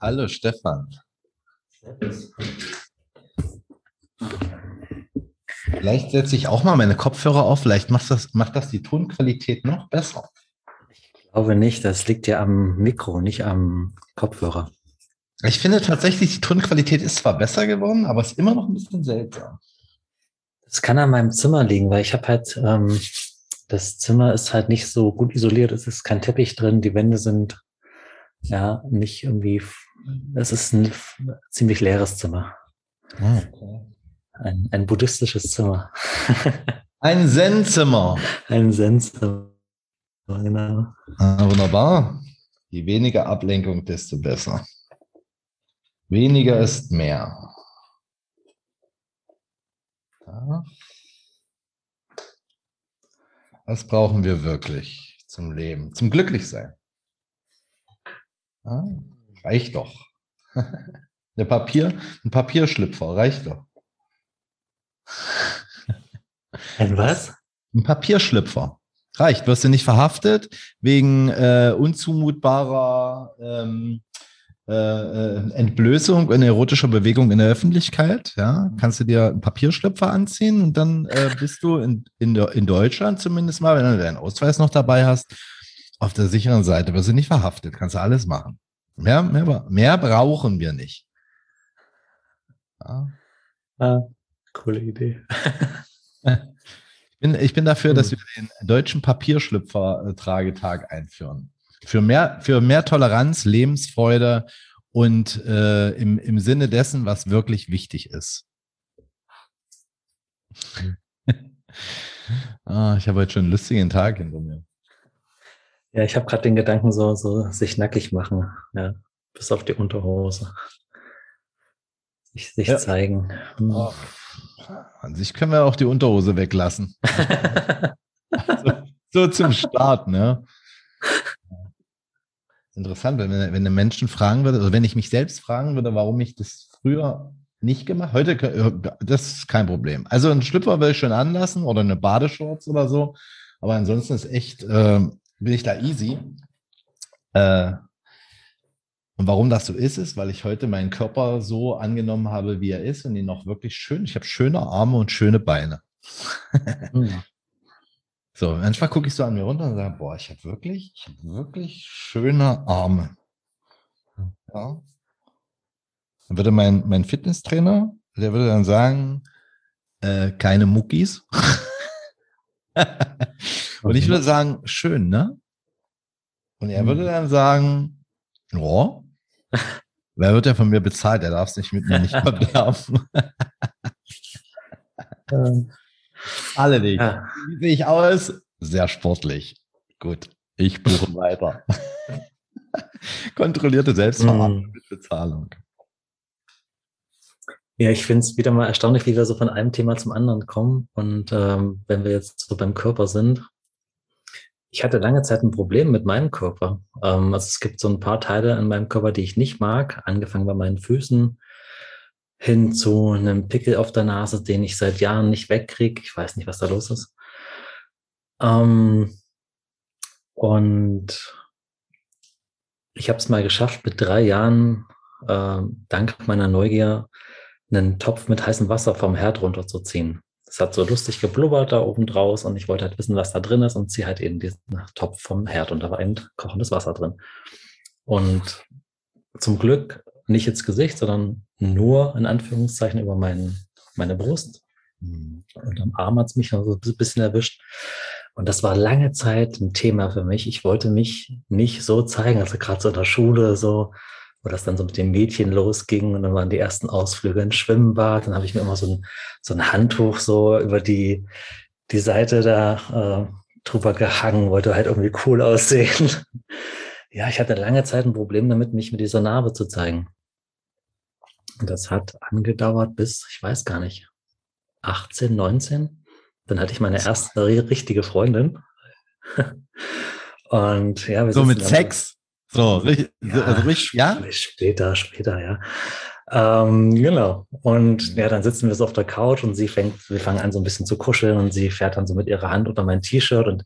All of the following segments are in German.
Hallo Stefan. Vielleicht setze ich auch mal meine Kopfhörer auf, vielleicht macht das, macht das die Tonqualität noch besser. Ich glaube nicht, das liegt ja am Mikro, nicht am Kopfhörer. Ich finde tatsächlich, die Tonqualität ist zwar besser geworden, aber es ist immer noch ein bisschen seltsam. Das kann an meinem Zimmer liegen, weil ich habe halt, ähm, das Zimmer ist halt nicht so gut isoliert, es ist kein Teppich drin, die Wände sind ja nicht irgendwie, es ist ein ziemlich leeres Zimmer. Ah, okay. Ein, ein buddhistisches Zimmer. ein Zen-Zimmer. Ein Zen-Zimmer, genau. Ah, wunderbar. Je weniger Ablenkung, desto besser. Weniger ist mehr. Da. Was brauchen wir wirklich zum Leben, zum Glücklichsein? Ja, reicht doch. Eine Papier, ein Papierschlüpfer reicht doch. Ein was? Ein Papierschlüpfer. Reicht. Wirst du nicht verhaftet wegen äh, unzumutbarer ähm, äh, äh, Entblößung in erotischer Bewegung in der Öffentlichkeit. Ja, kannst du dir einen Papierschlüpfer anziehen und dann äh, bist du in, in, in Deutschland zumindest mal, wenn du deinen Ausweis noch dabei hast, auf der sicheren Seite. Wirst du nicht verhaftet. Kannst du alles machen. Mehr, mehr, mehr brauchen wir nicht. Ja. Ah, coole Idee. ich, bin, ich bin dafür, dass hm. wir den deutschen Papierschlüpfer-Tragetag einführen. Für mehr, für mehr Toleranz, Lebensfreude und äh, im, im Sinne dessen, was wirklich wichtig ist. ah, ich habe heute schon einen lustigen Tag hinter mir. Ja, ich habe gerade den Gedanken, so, so sich nackig machen, ja, bis auf die Unterhose. Sich, sich ja. zeigen. Hm. Oh. An sich können wir auch die Unterhose weglassen. so, so, zum Start, ne? Interessant, wenn, wenn der Menschen fragen würde, also wenn ich mich selbst fragen würde, warum ich das früher nicht gemacht, heute, das ist kein Problem. Also ein Schlüpfer will ich schon anlassen oder eine Badeshorts oder so, aber ansonsten ist echt, äh, bin ich da easy. Äh, und warum das so ist, ist, weil ich heute meinen Körper so angenommen habe, wie er ist und ihn noch wirklich schön. Ich habe schöne Arme und schöne Beine. Mhm. So, manchmal gucke ich so an mir runter und sage, boah, ich habe wirklich, ich habe wirklich schöne Arme. Ja. Dann würde mein, mein Fitnesstrainer, der würde dann sagen, äh, keine Muckis. und ich würde sagen, schön, ne? Und er würde hm. dann sagen, ja, wer wird ja von mir bezahlt? Er darf es nicht mit mir nicht verderben. Ähm. Alle nicht. Ja. Wie sehe ich aus? Sehr sportlich. Gut, ich buche weiter. Kontrollierte Selbstverarbeitung mm. mit Bezahlung. Ja, ich finde es wieder mal erstaunlich, wie wir so von einem Thema zum anderen kommen. Und ähm, wenn wir jetzt so beim Körper sind, ich hatte lange Zeit ein Problem mit meinem Körper. Ähm, also es gibt so ein paar Teile in meinem Körper, die ich nicht mag, angefangen bei meinen Füßen, hin zu einem Pickel auf der Nase, den ich seit Jahren nicht wegkriege. Ich weiß nicht, was da los ist. Ähm, und ich habe es mal geschafft, mit drei Jahren, äh, dank meiner Neugier, einen Topf mit heißem Wasser vom Herd runterzuziehen. Es hat so lustig geblubbert da oben draus und ich wollte halt wissen, was da drin ist und ziehe halt eben diesen Topf vom Herd und da war eben kochendes Wasser drin. Und zum Glück nicht ins Gesicht, sondern nur in Anführungszeichen über mein, meine Brust. Und am Arm hat es mich so ein bisschen erwischt. Und das war lange Zeit ein Thema für mich. Ich wollte mich nicht so zeigen, also gerade so in der Schule, so, wo das dann so mit den Mädchen losging und dann waren die ersten Ausflüge ins Schwimmbad. Dann habe ich mir immer so ein, so ein Handtuch so über die, die Seite da äh, drüber gehangen, wollte halt irgendwie cool aussehen. ja, ich hatte lange Zeit ein Problem damit, mich mit dieser Narbe zu zeigen. Das hat angedauert bis, ich weiß gar nicht, 18, 19. Dann hatte ich meine erste richtige Freundin. Und ja, wir so mit Sex. So, richtig, ja, also richtig, ja? Später, später, ja. Ähm, genau. Und ja, dann sitzen wir so auf der Couch und sie fängt, wir fangen an so ein bisschen zu kuscheln und sie fährt dann so mit ihrer Hand unter mein T-Shirt und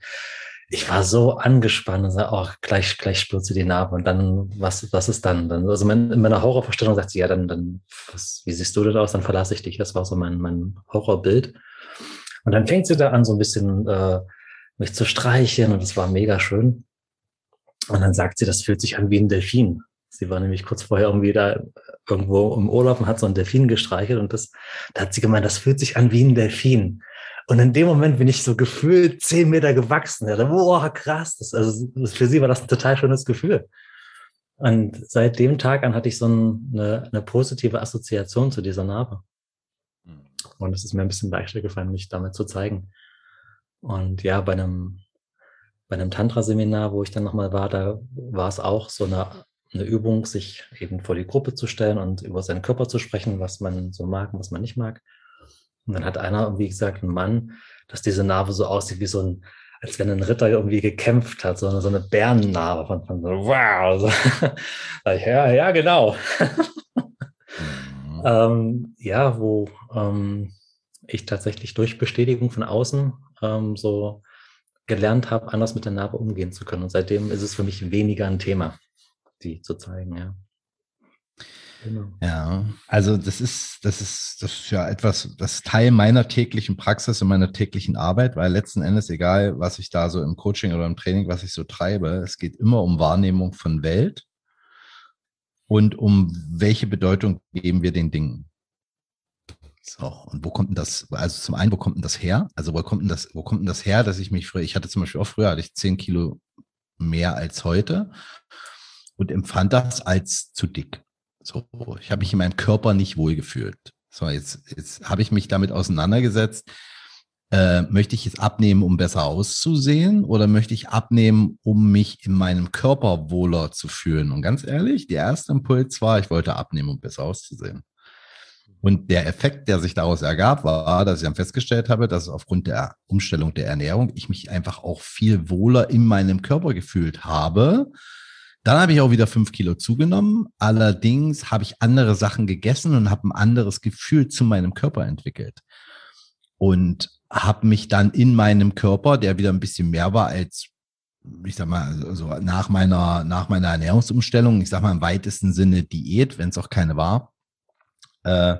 ich war so angespannt und sage, oh, gleich, gleich stürze die Narbe und dann, was, was ist dann? dann also mein, in meiner Horrorvorstellung sagt sie, ja, dann, dann, was, wie siehst du das aus? Dann verlasse ich dich. Das war so mein, mein Horrorbild. Und dann fängt sie da an, so ein bisschen äh, mich zu streicheln und es war mega schön. Und dann sagt sie, das fühlt sich an wie ein Delfin. Sie war nämlich kurz vorher irgendwie da irgendwo im Urlaub und hat so einen Delfin gestreichelt und das, da hat sie gemeint, das fühlt sich an wie ein Delfin. Und in dem Moment bin ich so gefühlt zehn Meter gewachsen. Ja, boah, krass. Das, also für sie war das ein total schönes Gefühl. Und seit dem Tag an hatte ich so eine, eine positive Assoziation zu dieser Narbe. Hm. Und es ist mir ein bisschen leichter gefallen, mich damit zu zeigen. Und ja, bei einem, bei einem Tantra-Seminar, wo ich dann nochmal war, da war es auch so eine, eine Übung, sich eben vor die Gruppe zu stellen und über seinen Körper zu sprechen, was man so mag und was man nicht mag. Und dann hat einer irgendwie gesagt, ein Mann, dass diese Narbe so aussieht wie so ein, als wenn ein Ritter irgendwie gekämpft hat, so eine, so eine Bärennarbe von, von so, wow. So. ja, ja, genau. mhm. ähm, ja, wo ähm, ich tatsächlich durch Bestätigung von außen ähm, so gelernt habe, anders mit der Narbe umgehen zu können. Und seitdem ist es für mich weniger ein Thema, die zu zeigen, ja. Genau. Ja, also das ist, das ist, das ist ja etwas, das ist Teil meiner täglichen Praxis und meiner täglichen Arbeit, weil letzten Endes, egal was ich da so im Coaching oder im Training, was ich so treibe, es geht immer um Wahrnehmung von Welt und um welche Bedeutung geben wir den Dingen. So, und wo kommt denn das, also zum einen, wo kommt denn das her? Also wo kommt denn das, wo kommt denn das her, dass ich mich früher, ich hatte zum Beispiel auch früher, hatte ich zehn Kilo mehr als heute und empfand das als zu dick. So, ich habe mich in meinem Körper nicht wohlgefühlt. So, jetzt, jetzt habe ich mich damit auseinandergesetzt. Äh, möchte ich jetzt abnehmen, um besser auszusehen oder möchte ich abnehmen, um mich in meinem Körper wohler zu fühlen? Und ganz ehrlich, der erste Impuls war, ich wollte abnehmen, um besser auszusehen. Und der Effekt, der sich daraus ergab, war, dass ich dann festgestellt habe, dass aufgrund der Umstellung der Ernährung ich mich einfach auch viel wohler in meinem Körper gefühlt habe dann habe ich auch wieder fünf Kilo zugenommen. Allerdings habe ich andere Sachen gegessen und habe ein anderes Gefühl zu meinem Körper entwickelt. Und habe mich dann in meinem Körper, der wieder ein bisschen mehr war als, ich sag mal, also nach meiner, nach meiner Ernährungsumstellung, ich sag mal im weitesten Sinne Diät, wenn es auch keine war, äh,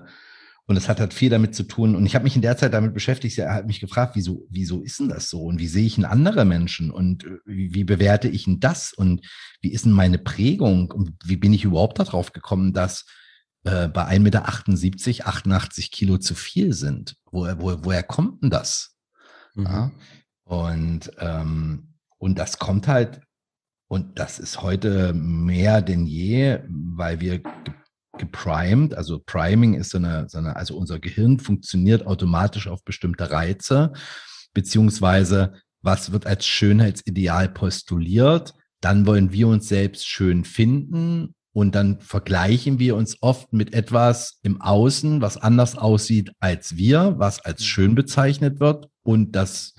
und es hat halt viel damit zu tun. Und ich habe mich in der Zeit damit beschäftigt. Er hat mich gefragt, wieso, wieso ist denn das so? Und wie sehe ich denn andere Menschen? Und äh, wie, wie bewerte ich denn das? Und wie ist denn meine Prägung? Und wie bin ich überhaupt darauf gekommen, dass äh, bei 1,78 Meter 88 Kilo zu viel sind? Woher, wo, woher kommt denn das? Mhm. Ja? Und, ähm, und das kommt halt, und das ist heute mehr denn je, weil wir geprimed. Also Priming ist so eine, so eine, also unser Gehirn funktioniert automatisch auf bestimmte Reize, beziehungsweise was wird als Schönheitsideal postuliert. Dann wollen wir uns selbst schön finden und dann vergleichen wir uns oft mit etwas im Außen, was anders aussieht als wir, was als schön bezeichnet wird. Und das,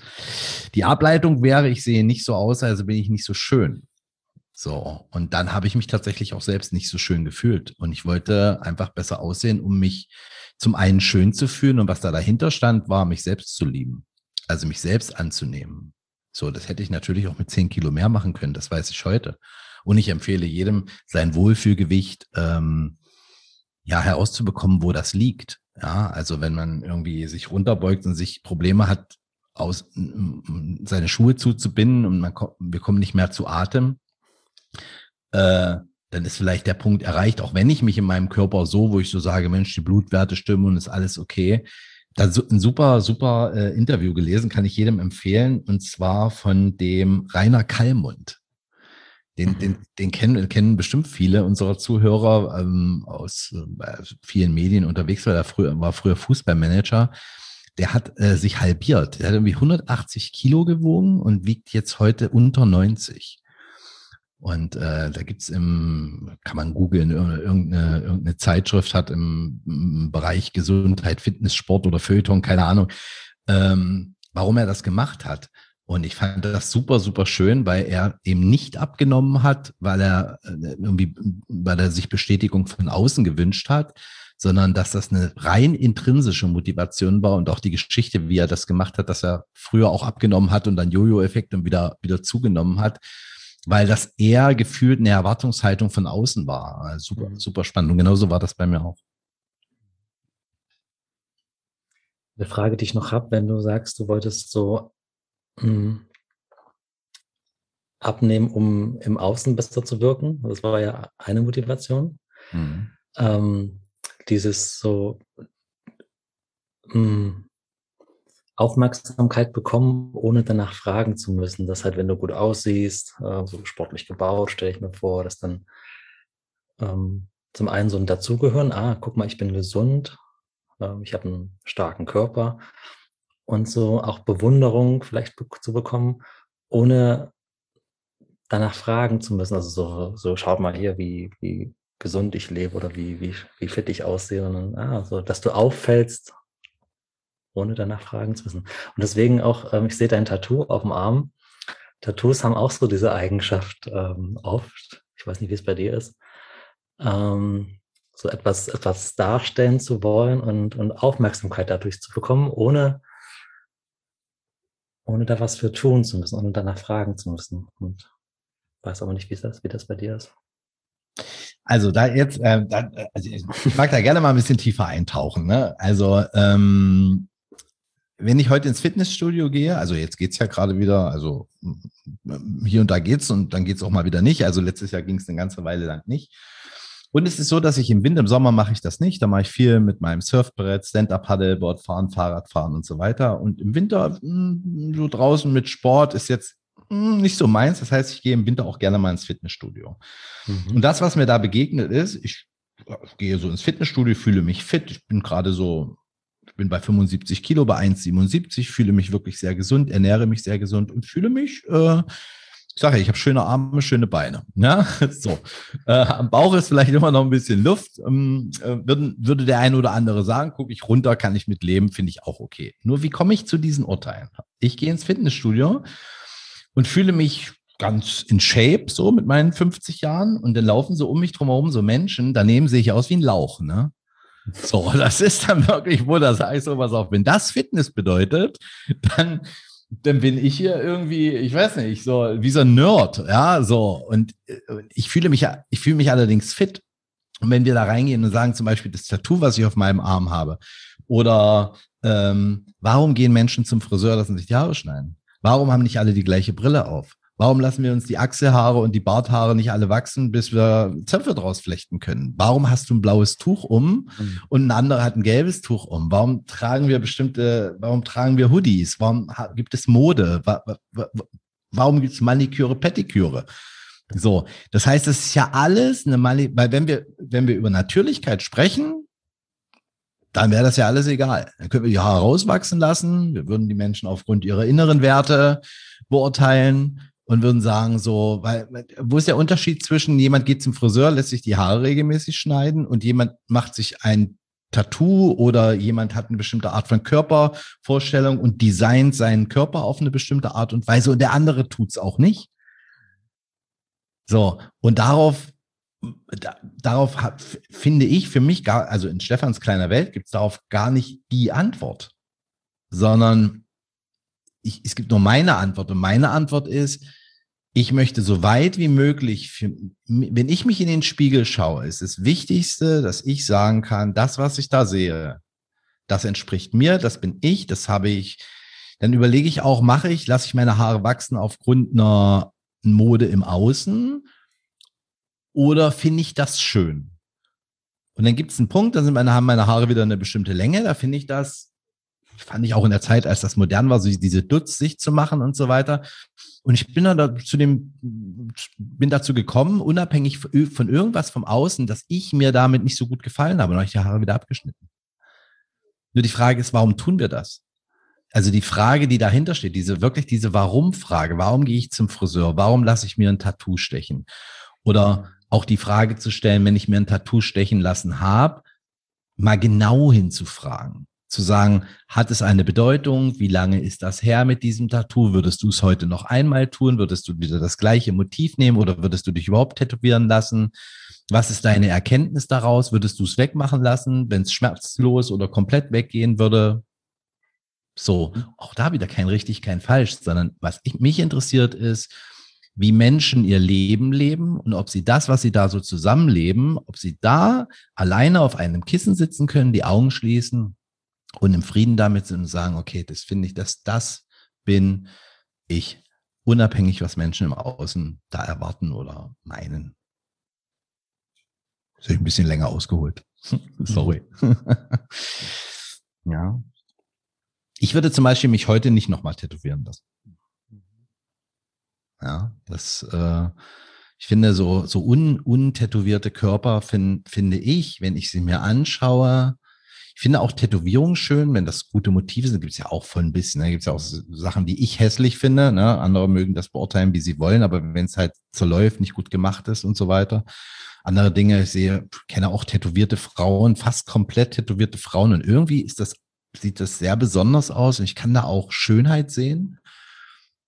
die Ableitung wäre, ich sehe nicht so aus, also bin ich nicht so schön. So, und dann habe ich mich tatsächlich auch selbst nicht so schön gefühlt. Und ich wollte einfach besser aussehen, um mich zum einen schön zu fühlen. Und was da dahinter stand, war, mich selbst zu lieben. Also mich selbst anzunehmen. So, das hätte ich natürlich auch mit zehn Kilo mehr machen können. Das weiß ich heute. Und ich empfehle jedem, sein Wohlfühlgewicht ähm, ja herauszubekommen, wo das liegt. Ja, also wenn man irgendwie sich runterbeugt und sich Probleme hat, aus seine Schuhe zuzubinden und man, wir kommen nicht mehr zu Atem, äh, dann ist vielleicht der Punkt erreicht, auch wenn ich mich in meinem Körper so, wo ich so sage, Mensch, die Blutwerte stimmen und ist alles okay. Da ein super, super äh, Interview gelesen, kann ich jedem empfehlen, und zwar von dem Rainer Kallmund. Den, mhm. den, den kennen, kennen bestimmt viele unserer Zuhörer ähm, aus äh, vielen Medien unterwegs, weil er früher, war früher Fußballmanager. Der hat äh, sich halbiert. Der hat irgendwie 180 Kilo gewogen und wiegt jetzt heute unter 90. Und äh, da gibt's im, kann man googeln, irgendeine, irgendeine Zeitschrift hat im, im Bereich Gesundheit, Fitness, Sport oder Feuilleton, keine Ahnung, ähm, warum er das gemacht hat. Und ich fand das super, super schön, weil er eben nicht abgenommen hat, weil er äh, irgendwie, weil er sich Bestätigung von außen gewünscht hat, sondern dass das eine rein intrinsische Motivation war und auch die Geschichte, wie er das gemacht hat, dass er früher auch abgenommen hat und dann Jojo-Effekt und wieder, wieder zugenommen hat, weil das eher gefühlt eine Erwartungshaltung von außen war. Also super, mhm. super spannend. Und genauso war das bei mir auch. Eine Frage, die ich noch habe, wenn du sagst, du wolltest so mh, hm, abnehmen, um im Außen besser zu wirken. Das war ja eine Motivation. Mhm. Ähm, dieses so mh, hm, Aufmerksamkeit bekommen, ohne danach fragen zu müssen. Dass halt, wenn du gut aussiehst, äh, so sportlich gebaut, stelle ich mir vor, dass dann ähm, zum einen so ein Dazugehören, ah, guck mal, ich bin gesund, äh, ich habe einen starken Körper und so auch Bewunderung vielleicht be zu bekommen, ohne danach fragen zu müssen. Also so, so schaut mal hier, wie, wie gesund ich lebe oder wie, wie, wie fit ich aussehe. Und, ah, so, dass du auffällst, ohne danach fragen zu müssen. Und deswegen auch, ähm, ich sehe dein Tattoo auf dem Arm. Tattoos haben auch so diese Eigenschaft ähm, oft. Ich weiß nicht, wie es bei dir ist. Ähm, so etwas, etwas darstellen zu wollen und, und Aufmerksamkeit dadurch zu bekommen, ohne, ohne da was für tun zu müssen, ohne danach fragen zu müssen. Und weiß aber nicht, wie das, wie das bei dir ist. Also da jetzt, äh, da, also ich mag da gerne mal ein bisschen tiefer eintauchen. Ne? Also ähm, wenn ich heute ins Fitnessstudio gehe, also jetzt geht's ja gerade wieder, also hier und da geht's und dann geht's auch mal wieder nicht. Also letztes Jahr ging's eine ganze Weile lang nicht. Und es ist so, dass ich im Winter, im Sommer mache ich das nicht. Da mache ich viel mit meinem Surfbrett, Stand-Up-Paddleboard fahren, Fahrrad fahren und so weiter. Und im Winter hm, so draußen mit Sport ist jetzt hm, nicht so meins. Das heißt, ich gehe im Winter auch gerne mal ins Fitnessstudio. Mhm. Und das, was mir da begegnet ist, ich gehe so ins Fitnessstudio, fühle mich fit. Ich bin gerade so, ich bin bei 75 Kilo, bei 1,77, fühle mich wirklich sehr gesund, ernähre mich sehr gesund und fühle mich äh, ich sage ich habe schöne Arme, schöne Beine. Ja, so. Äh, am Bauch ist vielleicht immer noch ein bisschen Luft. Ähm, äh, würden, würde der eine oder andere sagen, gucke ich runter, kann ich mit leben, finde ich auch okay. Nur wie komme ich zu diesen Urteilen? Ich gehe ins Fitnessstudio und fühle mich ganz in Shape, so mit meinen 50 Jahren. Und dann laufen so um mich drumherum so Menschen, daneben sehe ich aus wie ein Lauch, ne? So, das ist dann wirklich, wo das heißt, sowas auf. Wenn das Fitness bedeutet, dann dann bin ich hier irgendwie, ich weiß nicht, so wie so ein Nerd, ja, so. Und äh, ich fühle mich, ich fühle mich allerdings fit. Und wenn wir da reingehen und sagen zum Beispiel das Tattoo, was ich auf meinem Arm habe, oder ähm, warum gehen Menschen zum Friseur, lassen sich die Haare schneiden? Warum haben nicht alle die gleiche Brille auf? Warum lassen wir uns die Achselhaare und die Barthaare nicht alle wachsen, bis wir Zöpfe draus flechten können? Warum hast du ein blaues Tuch um mhm. und ein anderer hat ein gelbes Tuch um? Warum tragen wir bestimmte, warum tragen wir Hoodies? Warum gibt es Mode? Warum gibt es Maniküre, Pettiküre? So, das heißt, es ist ja alles eine Mani weil wenn wir, wenn wir über Natürlichkeit sprechen, dann wäre das ja alles egal. Dann können wir die Haare rauswachsen lassen. Wir würden die Menschen aufgrund ihrer inneren Werte beurteilen und würden sagen, so, weil, wo ist der Unterschied zwischen jemand geht zum Friseur, lässt sich die Haare regelmäßig schneiden und jemand macht sich ein Tattoo oder jemand hat eine bestimmte Art von Körpervorstellung und designt seinen Körper auf eine bestimmte Art und Weise und der andere tut's auch nicht. So, und darauf, da, darauf hat, finde ich für mich gar, also in Stefans kleiner Welt gibt's darauf gar nicht die Antwort, sondern ich, es gibt nur meine Antwort und meine Antwort ist, ich möchte so weit wie möglich, für, wenn ich mich in den Spiegel schaue, ist das Wichtigste, dass ich sagen kann, das, was ich da sehe, das entspricht mir, das bin ich, das habe ich. Dann überlege ich auch, mache ich, lasse ich meine Haare wachsen aufgrund einer Mode im Außen oder finde ich das schön? Und dann gibt es einen Punkt, dann sind meine, haben meine Haare wieder eine bestimmte Länge, da finde ich das fand ich auch in der Zeit, als das modern war, so diese Dutz-Sicht zu machen und so weiter. Und ich bin dann da zu dem, bin dazu gekommen, unabhängig von irgendwas vom Außen, dass ich mir damit nicht so gut gefallen habe. Und habe ich die Haare wieder abgeschnitten. Nur die Frage ist, warum tun wir das? Also die Frage, die dahinter steht, diese wirklich diese Warum-Frage. Warum gehe ich zum Friseur? Warum lasse ich mir ein Tattoo stechen? Oder auch die Frage zu stellen, wenn ich mir ein Tattoo stechen lassen habe, mal genau hinzufragen zu sagen, hat es eine Bedeutung? Wie lange ist das her mit diesem Tattoo? Würdest du es heute noch einmal tun? Würdest du wieder das gleiche Motiv nehmen oder würdest du dich überhaupt tätowieren lassen? Was ist deine Erkenntnis daraus? Würdest du es wegmachen lassen, wenn es schmerzlos oder komplett weggehen würde? So, auch da wieder kein richtig, kein falsch, sondern was ich, mich interessiert ist, wie Menschen ihr Leben leben und ob sie das, was sie da so zusammenleben, ob sie da alleine auf einem Kissen sitzen können, die Augen schließen und im Frieden damit sind und sagen, okay, das finde ich, dass das bin ich, unabhängig, was Menschen im Außen da erwarten oder meinen. Das habe ich ein bisschen länger ausgeholt. Sorry. ja. Ich würde zum Beispiel mich heute nicht nochmal tätowieren lassen. Ja, das, äh, ich finde, so, so un, untätowierte Körper find, finde ich, wenn ich sie mir anschaue, finde auch Tätowierungen schön, wenn das gute Motive sind, gibt es ja auch voll ein bisschen. Da ne? gibt es ja auch Sachen, die ich hässlich finde. Ne? Andere mögen das beurteilen, wie sie wollen, aber wenn es halt zerläuft, nicht gut gemacht ist und so weiter. Andere Dinge, ich sehe, kenne auch tätowierte Frauen, fast komplett tätowierte Frauen und irgendwie ist das, sieht das sehr besonders aus und ich kann da auch Schönheit sehen.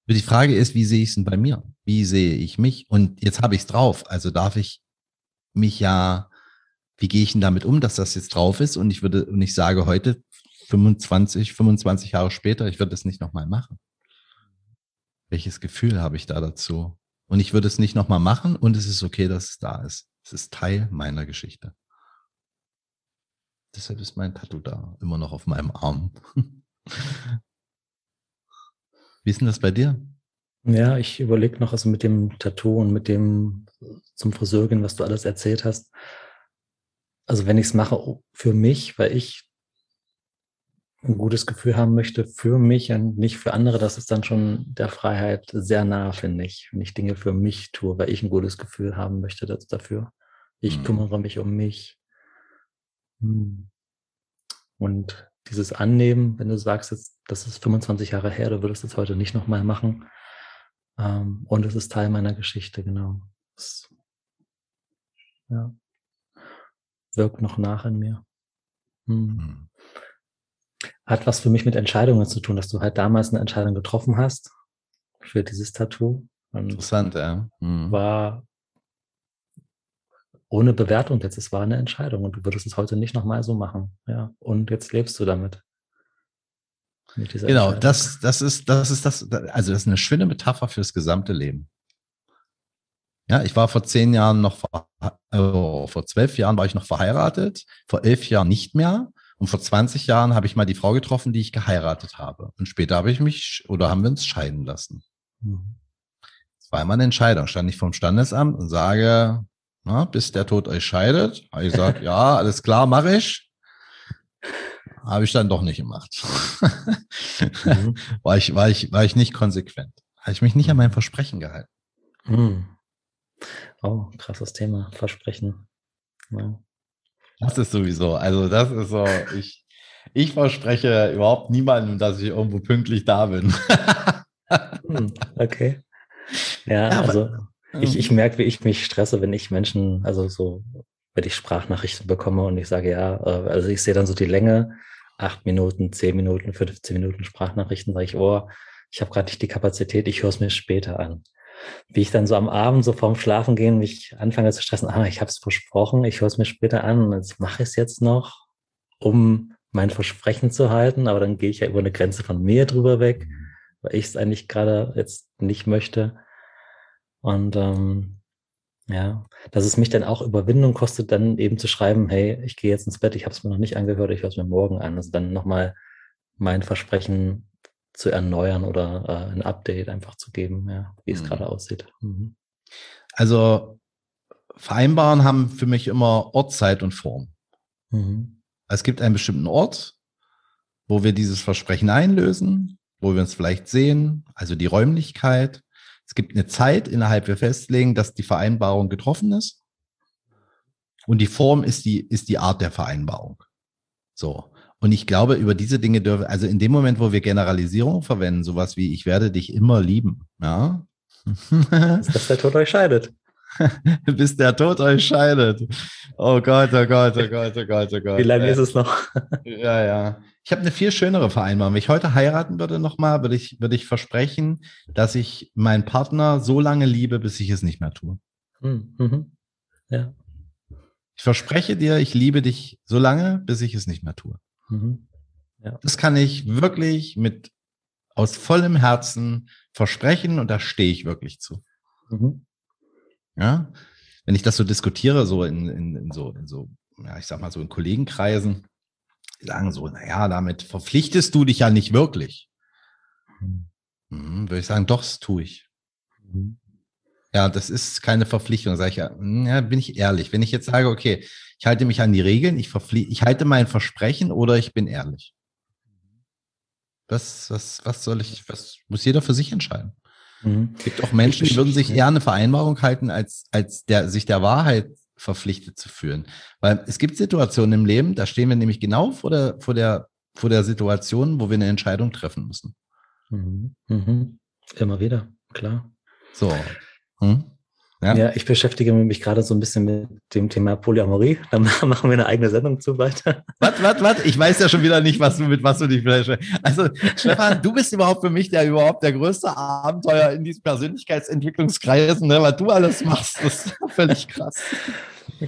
Aber die Frage ist, wie sehe ich es denn bei mir? Wie sehe ich mich? Und jetzt habe ich es drauf. Also darf ich mich ja, wie gehe ich denn damit um, dass das jetzt drauf ist? Und ich würde, und ich sage heute, 25, 25 Jahre später, ich würde es nicht nochmal machen. Welches Gefühl habe ich da dazu? Und ich würde es nicht nochmal machen und es ist okay, dass es da ist. Es ist Teil meiner Geschichte. Deshalb ist mein Tattoo da, immer noch auf meinem Arm. Wie ist denn das bei dir? Ja, ich überlege noch, also mit dem Tattoo und mit dem zum Friseur gehen, was du alles erzählt hast. Also wenn ich es mache für mich, weil ich ein gutes Gefühl haben möchte für mich und nicht für andere, das ist dann schon der Freiheit sehr nah, finde ich. Wenn ich Dinge für mich tue, weil ich ein gutes Gefühl haben möchte dafür. Ich mhm. kümmere mich um mich. Hm. Und dieses Annehmen, wenn du sagst, jetzt, das ist 25 Jahre her, du würdest es heute nicht nochmal machen. Ähm, und es ist Teil meiner Geschichte, genau. Das, ja, wirkt noch nach in mir. Hm. Mhm. Hat was für mich mit Entscheidungen zu tun, dass du halt damals eine Entscheidung getroffen hast für dieses Tattoo. Interessant, ja. Mhm. War ohne Bewertung jetzt. Es war eine Entscheidung und du würdest es heute nicht nochmal so machen. Ja. Und jetzt lebst du damit. Genau, das, das ist, das ist das, also das ist eine schöne Metapher fürs gesamte Leben. Ja, ich war vor zehn Jahren noch, äh, vor zwölf Jahren war ich noch verheiratet, vor elf Jahren nicht mehr. Und vor 20 Jahren habe ich mal die Frau getroffen, die ich geheiratet habe. Und später habe ich mich oder haben wir uns scheiden lassen. Mhm. Das war immer eine Entscheidung. Stand ich vom Standesamt und sage, na, bis der Tod euch scheidet. Habe ich gesagt, ja, alles klar, mache ich. Habe ich dann doch nicht gemacht. mhm. war, ich, war, ich, war ich nicht konsequent. Habe ich mich nicht an mein Versprechen gehalten. Mhm. Oh, krasses Thema, Versprechen. Ja. Das ist sowieso, also das ist so, ich, ich verspreche überhaupt niemandem, dass ich irgendwo pünktlich da bin. Hm, okay. Ja, ja also ich, ich mhm. merke, wie ich mich stresse, wenn ich Menschen, also so, wenn ich Sprachnachrichten bekomme und ich sage, ja, äh, also ich sehe dann so die Länge, acht Minuten, zehn Minuten, 15 Minuten Sprachnachrichten, sage ich, oh, ich habe gerade nicht die Kapazität, ich höre es mir später an. Wie ich dann so am Abend, so vorm Schlafen gehen, mich anfange zu stressen, ah, ich habe es versprochen, ich höre es mir später an, jetzt mache ich es jetzt noch, um mein Versprechen zu halten, aber dann gehe ich ja über eine Grenze von mir drüber weg, weil ich es eigentlich gerade jetzt nicht möchte. Und ähm, ja, dass es mich dann auch Überwindung kostet, dann eben zu schreiben, hey, ich gehe jetzt ins Bett, ich habe es mir noch nicht angehört, ich höre es mir morgen an. Also dann nochmal mein Versprechen zu erneuern oder äh, ein Update einfach zu geben, ja, wie es mhm. gerade aussieht. Mhm. Also Vereinbaren haben für mich immer Ort, Zeit und Form. Mhm. Es gibt einen bestimmten Ort, wo wir dieses Versprechen einlösen, wo wir uns vielleicht sehen, also die Räumlichkeit. Es gibt eine Zeit, innerhalb wir festlegen, dass die Vereinbarung getroffen ist. Und die Form ist die, ist die Art der Vereinbarung. So. Und ich glaube, über diese Dinge dürfen, also in dem Moment, wo wir Generalisierung verwenden, sowas wie ich werde dich immer lieben, ja. Bis der Tod euch scheidet. Bis der Tod euch scheidet. Oh Gott, oh Gott, oh Gott, oh Gott, oh Gott. Wie lange ist es noch? ja, ja. Ich habe eine viel schönere Vereinbarung. Wenn ich heute heiraten würde nochmal, würde ich, würde ich versprechen, dass ich meinen Partner so lange liebe, bis ich es nicht mehr tue. Hm, mhm. Ja. Ich verspreche dir, ich liebe dich so lange, bis ich es nicht mehr tue. Mhm. Ja. Das kann ich wirklich mit aus vollem Herzen versprechen und da stehe ich wirklich zu. Mhm. Ja, wenn ich das so diskutiere, so in, in, in so, in so, ja, ich sag mal so in Kollegenkreisen, die sagen so, naja, damit verpflichtest du dich ja nicht wirklich. Mhm. Mhm, würde ich sagen, doch, das tue ich. Mhm. Ja, das ist keine Verpflichtung, sage ich ja. Hm, ja, bin ich ehrlich. Wenn ich jetzt sage, okay, ich halte mich an die Regeln, ich, ich halte mein Versprechen oder ich bin ehrlich. Was, was, was soll ich, was muss jeder für sich entscheiden? Mhm. Es gibt auch Menschen, die würden sich eher eine Vereinbarung halten, als, als der, sich der Wahrheit verpflichtet zu führen. Weil es gibt Situationen im Leben, da stehen wir nämlich genau vor der, vor der, vor der Situation, wo wir eine Entscheidung treffen müssen. Mhm. Mhm. Immer wieder, klar. So. Hm? Ja. ja. ich beschäftige mich gerade so ein bisschen mit dem Thema Polyamorie. Da machen wir eine eigene Sendung zu weiter. Was, was, was? Ich weiß ja schon wieder nicht, was du mit was du dich beschäftigst. Also, Stefan, du bist überhaupt für mich der überhaupt der größte Abenteuer in diesen Persönlichkeitsentwicklungskreisen, ne? was du alles machst. Das ist völlig krass.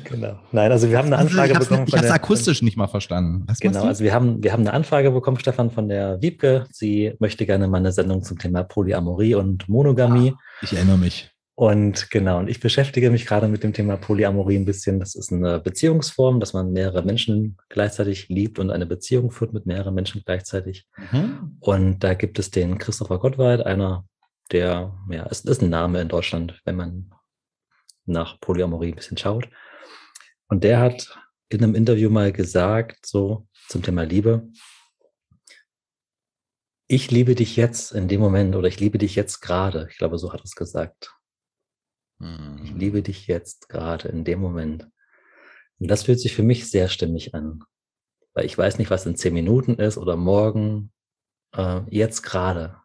Genau. Nein, also wir haben eine Anfrage ich bekommen. ich habe akustisch nicht mal verstanden. Was genau, also wir haben, wir haben eine Anfrage bekommen, Stefan, von der Wiebke. Sie möchte gerne mal eine Sendung zum Thema Polyamorie und Monogamie. Ah, ich erinnere mich. Und genau, und ich beschäftige mich gerade mit dem Thema Polyamorie ein bisschen. Das ist eine Beziehungsform, dass man mehrere Menschen gleichzeitig liebt und eine Beziehung führt mit mehreren Menschen gleichzeitig. Mhm. Und da gibt es den Christopher Gottwald, einer, der, ja, es ist ein Name in Deutschland, wenn man nach Polyamorie ein bisschen schaut. Und der hat in einem Interview mal gesagt, so zum Thema Liebe, ich liebe dich jetzt in dem Moment oder ich liebe dich jetzt gerade. Ich glaube, so hat er es gesagt. Ich mhm. liebe dich jetzt gerade in dem Moment. Und das fühlt sich für mich sehr stimmig an. Weil ich weiß nicht, was in zehn Minuten ist oder morgen. Äh, jetzt gerade.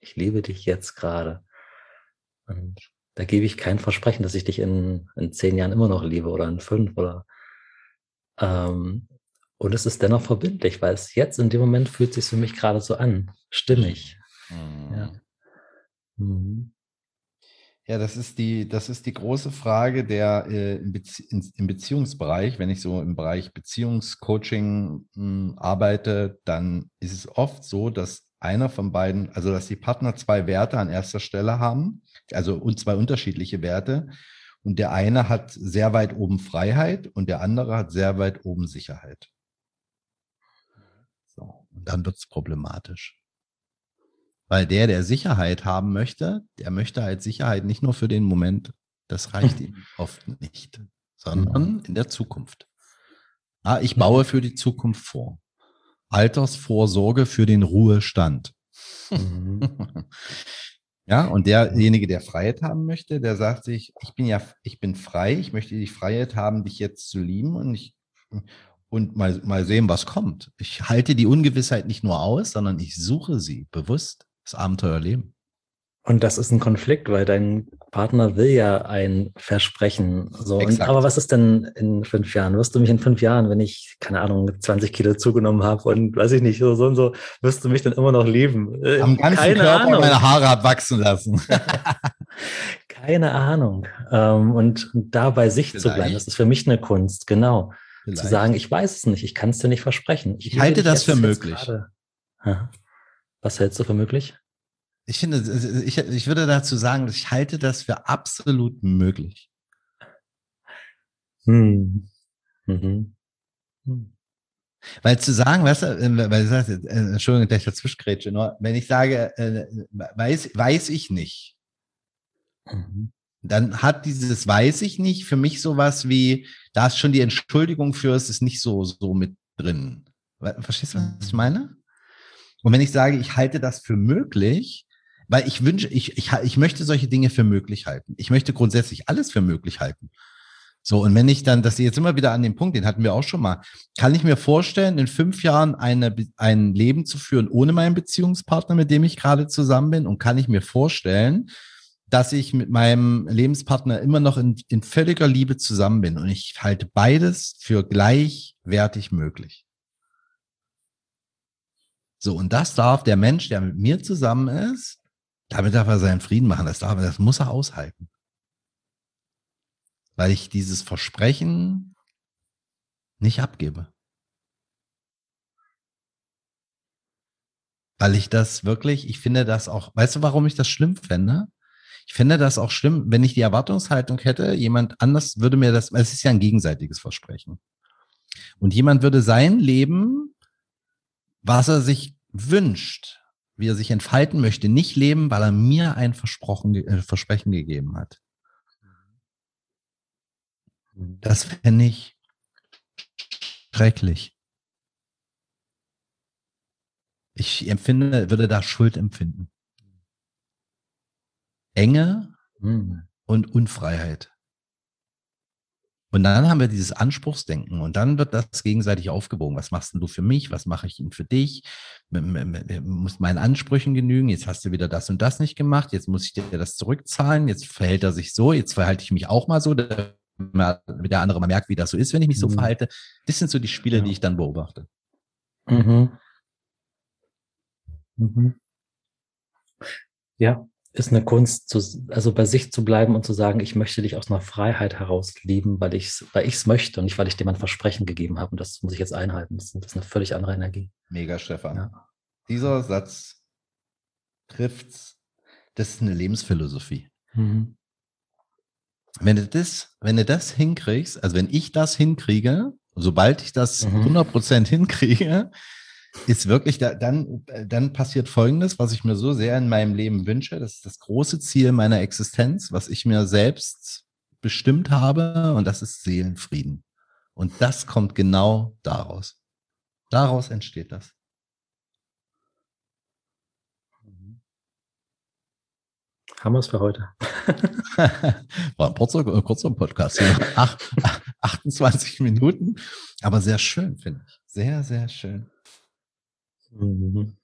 Ich liebe dich jetzt gerade. Und da gebe ich kein Versprechen, dass ich dich in, in zehn Jahren immer noch liebe oder in fünf oder ähm, und es ist dennoch verbindlich, weil es jetzt in dem Moment fühlt sich für mich gerade so an, stimmig. Mhm. Ja. Mhm. Ja, das ist die, das ist die große Frage der äh, im, Bezie im, Beziehungsbereich. Wenn ich so im Bereich Beziehungscoaching mh, hm, arbeite, dann ist es oft so, dass einer von beiden, also dass die Partner zwei Werte an erster Stelle haben, also und zwei unterschiedliche Werte. Und der eine hat sehr weit oben Freiheit und der andere hat sehr weit oben Sicherheit. So, und dann wird es problematisch. Weil der, der Sicherheit haben möchte, der möchte halt Sicherheit nicht nur für den Moment. Das reicht ihm oft nicht, sondern mhm. in der Zukunft. Ah, ich baue für die Zukunft vor. Altersvorsorge für den Ruhestand. Mhm. ja, und derjenige, der Freiheit haben möchte, der sagt sich, ich bin ja, ich bin frei, ich möchte die Freiheit haben, dich jetzt zu lieben und ich, und mal, mal sehen, was kommt. Ich halte die Ungewissheit nicht nur aus, sondern ich suche sie bewusst das Abenteuer leben. Und das ist ein Konflikt, weil dein Partner will ja ein Versprechen. So. Und, aber was ist denn in fünf Jahren? Wirst du mich in fünf Jahren, wenn ich, keine Ahnung, 20 Kilo zugenommen habe und weiß ich nicht, so, so und so, wirst du mich dann immer noch lieben? Äh, Am ganzen keine Körper Ahnung. meine Haare abwachsen lassen. keine Ahnung. Ähm, und da bei sich Vielleicht. zu bleiben, das ist für mich eine Kunst, genau. Vielleicht. Zu sagen, ich weiß es nicht, ich kann es dir nicht versprechen. Ich, ich halte das für möglich. Was hältst du für möglich? Ich finde, ich, ich würde dazu sagen, ich halte das für absolut möglich. Hm. Mhm. Hm. Weil zu sagen, weißt du, äh, weil du sagst, äh, Entschuldigung, dass ich dazwischengrätsche, nur wenn ich sage, äh, weiß, weiß ich nicht, mhm. dann hat dieses weiß ich nicht für mich sowas wie, da ist schon die Entschuldigung für, es ist nicht so, so mit drin. Verstehst du, was ich meine? Und wenn ich sage, ich halte das für möglich, weil ich wünsche, ich, ich, ich möchte solche Dinge für möglich halten. Ich möchte grundsätzlich alles für möglich halten. So, und wenn ich dann, dass ich jetzt immer wieder an dem Punkt, den hatten wir auch schon mal, kann ich mir vorstellen, in fünf Jahren eine, ein Leben zu führen ohne meinen Beziehungspartner, mit dem ich gerade zusammen bin? Und kann ich mir vorstellen, dass ich mit meinem Lebenspartner immer noch in, in völliger Liebe zusammen bin? Und ich halte beides für gleichwertig möglich. So, und das darf der Mensch, der mit mir zusammen ist, damit darf er seinen Frieden machen. Das, darf, das muss er aushalten. Weil ich dieses Versprechen nicht abgebe. Weil ich das wirklich, ich finde das auch, weißt du, warum ich das schlimm fände? Ich finde das auch schlimm, wenn ich die Erwartungshaltung hätte, jemand anders würde mir das, es ist ja ein gegenseitiges Versprechen. Und jemand würde sein Leben, was er sich wünscht, wie er sich entfalten möchte, nicht leben, weil er mir ein Versprochen, äh, Versprechen gegeben hat. Das fände ich schrecklich. Ich empfinde, würde da Schuld empfinden. Enge mhm. und Unfreiheit. Und dann haben wir dieses Anspruchsdenken und dann wird das gegenseitig aufgewogen. Was machst denn du für mich? Was mache ich denn für dich? Muss meinen Ansprüchen genügen? Jetzt hast du wieder das und das nicht gemacht. Jetzt muss ich dir das zurückzahlen. Jetzt verhält er sich so. Jetzt verhalte ich mich auch mal so, damit der andere mal merkt, wie das so ist, wenn ich mich so mhm. verhalte. Das sind so die Spiele, ja. die ich dann beobachte. Mhm. Mhm. Ja, ist eine Kunst, zu, also bei sich zu bleiben und zu sagen, ich möchte dich aus einer Freiheit heraus lieben, weil ich es weil ich's möchte und nicht, weil ich dir mein Versprechen gegeben habe. Und das muss ich jetzt einhalten. Das, das ist eine völlig andere Energie. Mega, Stefan. Ja. Dieser Satz trifft's. Das ist eine Lebensphilosophie. Mhm. Wenn du das, wenn du das hinkriegst, also wenn ich das hinkriege, sobald ich das mhm. 100% hinkriege, ist wirklich, da, dann, dann passiert Folgendes, was ich mir so sehr in meinem Leben wünsche. Das ist das große Ziel meiner Existenz, was ich mir selbst bestimmt habe, und das ist Seelenfrieden. Und das kommt genau daraus. Daraus entsteht das. Haben wir es für heute. War ein kurzer, kurzer Podcast. Ach, 28 Minuten, aber sehr schön, finde ich. Sehr, sehr schön. Mhm.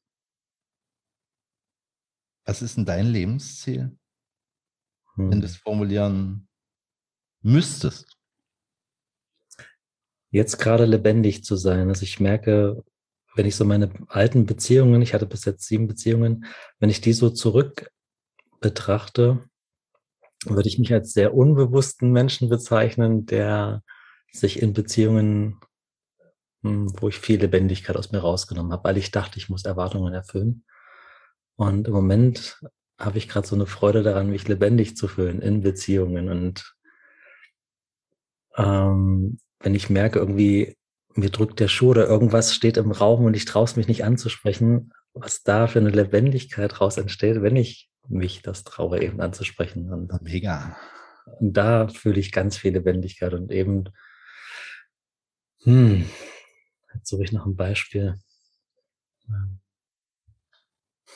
Was ist denn dein Lebensziel? Mhm. Wenn du es formulieren müsstest. Jetzt gerade lebendig zu sein. Also ich merke, wenn ich so meine alten Beziehungen, ich hatte bis jetzt sieben Beziehungen, wenn ich die so zurück betrachte, würde ich mich als sehr unbewussten Menschen bezeichnen, der sich in Beziehungen hm, wo ich viel Lebendigkeit aus mir rausgenommen habe, weil ich dachte, ich muss Erwartungen erfüllen. Und im Moment habe ich gerade so eine Freude daran, mich lebendig zu fühlen in Beziehungen. Und ähm, wenn ich merke, irgendwie mir drückt der Schuh oder irgendwas steht im Raum und ich traue es mich nicht anzusprechen, was da für eine Lebendigkeit raus entsteht, wenn ich mich das traue, eben anzusprechen. Und, Mega. Und da fühle ich ganz viel Lebendigkeit und eben, hm, Jetzt suche ich noch ein Beispiel.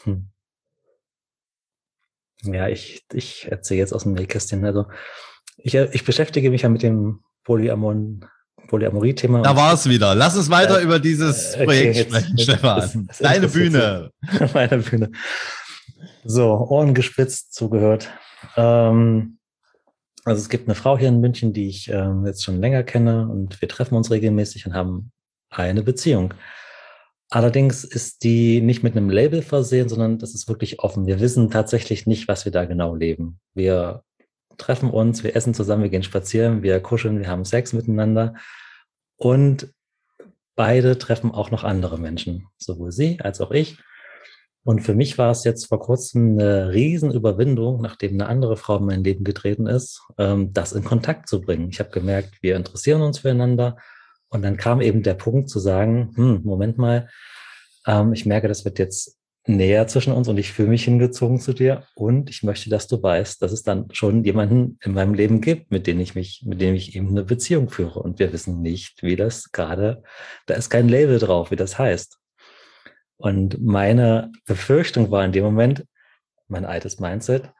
Hm. Ja, ich, ich erzähle jetzt aus dem Nähkästchen. Also ich, ich beschäftige mich ja mit dem Polyamon, Polyamorie-Thema. Da war es wieder. Lass uns weiter äh, über dieses Projekt okay, jetzt, sprechen, jetzt, Stefan. Das, das Deine Bühne. Meine Bühne. So, Ohren gespitzt, zugehört. Ähm, also es gibt eine Frau hier in München, die ich ähm, jetzt schon länger kenne und wir treffen uns regelmäßig und haben eine Beziehung. Allerdings ist die nicht mit einem Label versehen, sondern das ist wirklich offen. Wir wissen tatsächlich nicht, was wir da genau leben. Wir treffen uns, wir essen zusammen, wir gehen spazieren, wir kuscheln, wir haben Sex miteinander und beide treffen auch noch andere Menschen, sowohl sie als auch ich. Und für mich war es jetzt vor kurzem eine Riesenüberwindung, nachdem eine andere Frau in mein Leben getreten ist, ähm, das in Kontakt zu bringen. Ich habe gemerkt, wir interessieren uns füreinander und dann kam eben der Punkt zu sagen, hm, Moment mal, ähm, ich merke, das wird jetzt näher zwischen uns und ich fühle mich hingezogen zu dir und ich möchte, dass du weißt, dass es dann schon jemanden in meinem Leben gibt, mit dem ich mich, mit dem ich eben eine Beziehung führe und wir wissen nicht, wie das gerade, da ist kein Label drauf, wie das heißt. Und meine Befürchtung war in dem Moment, mein altes Mindset,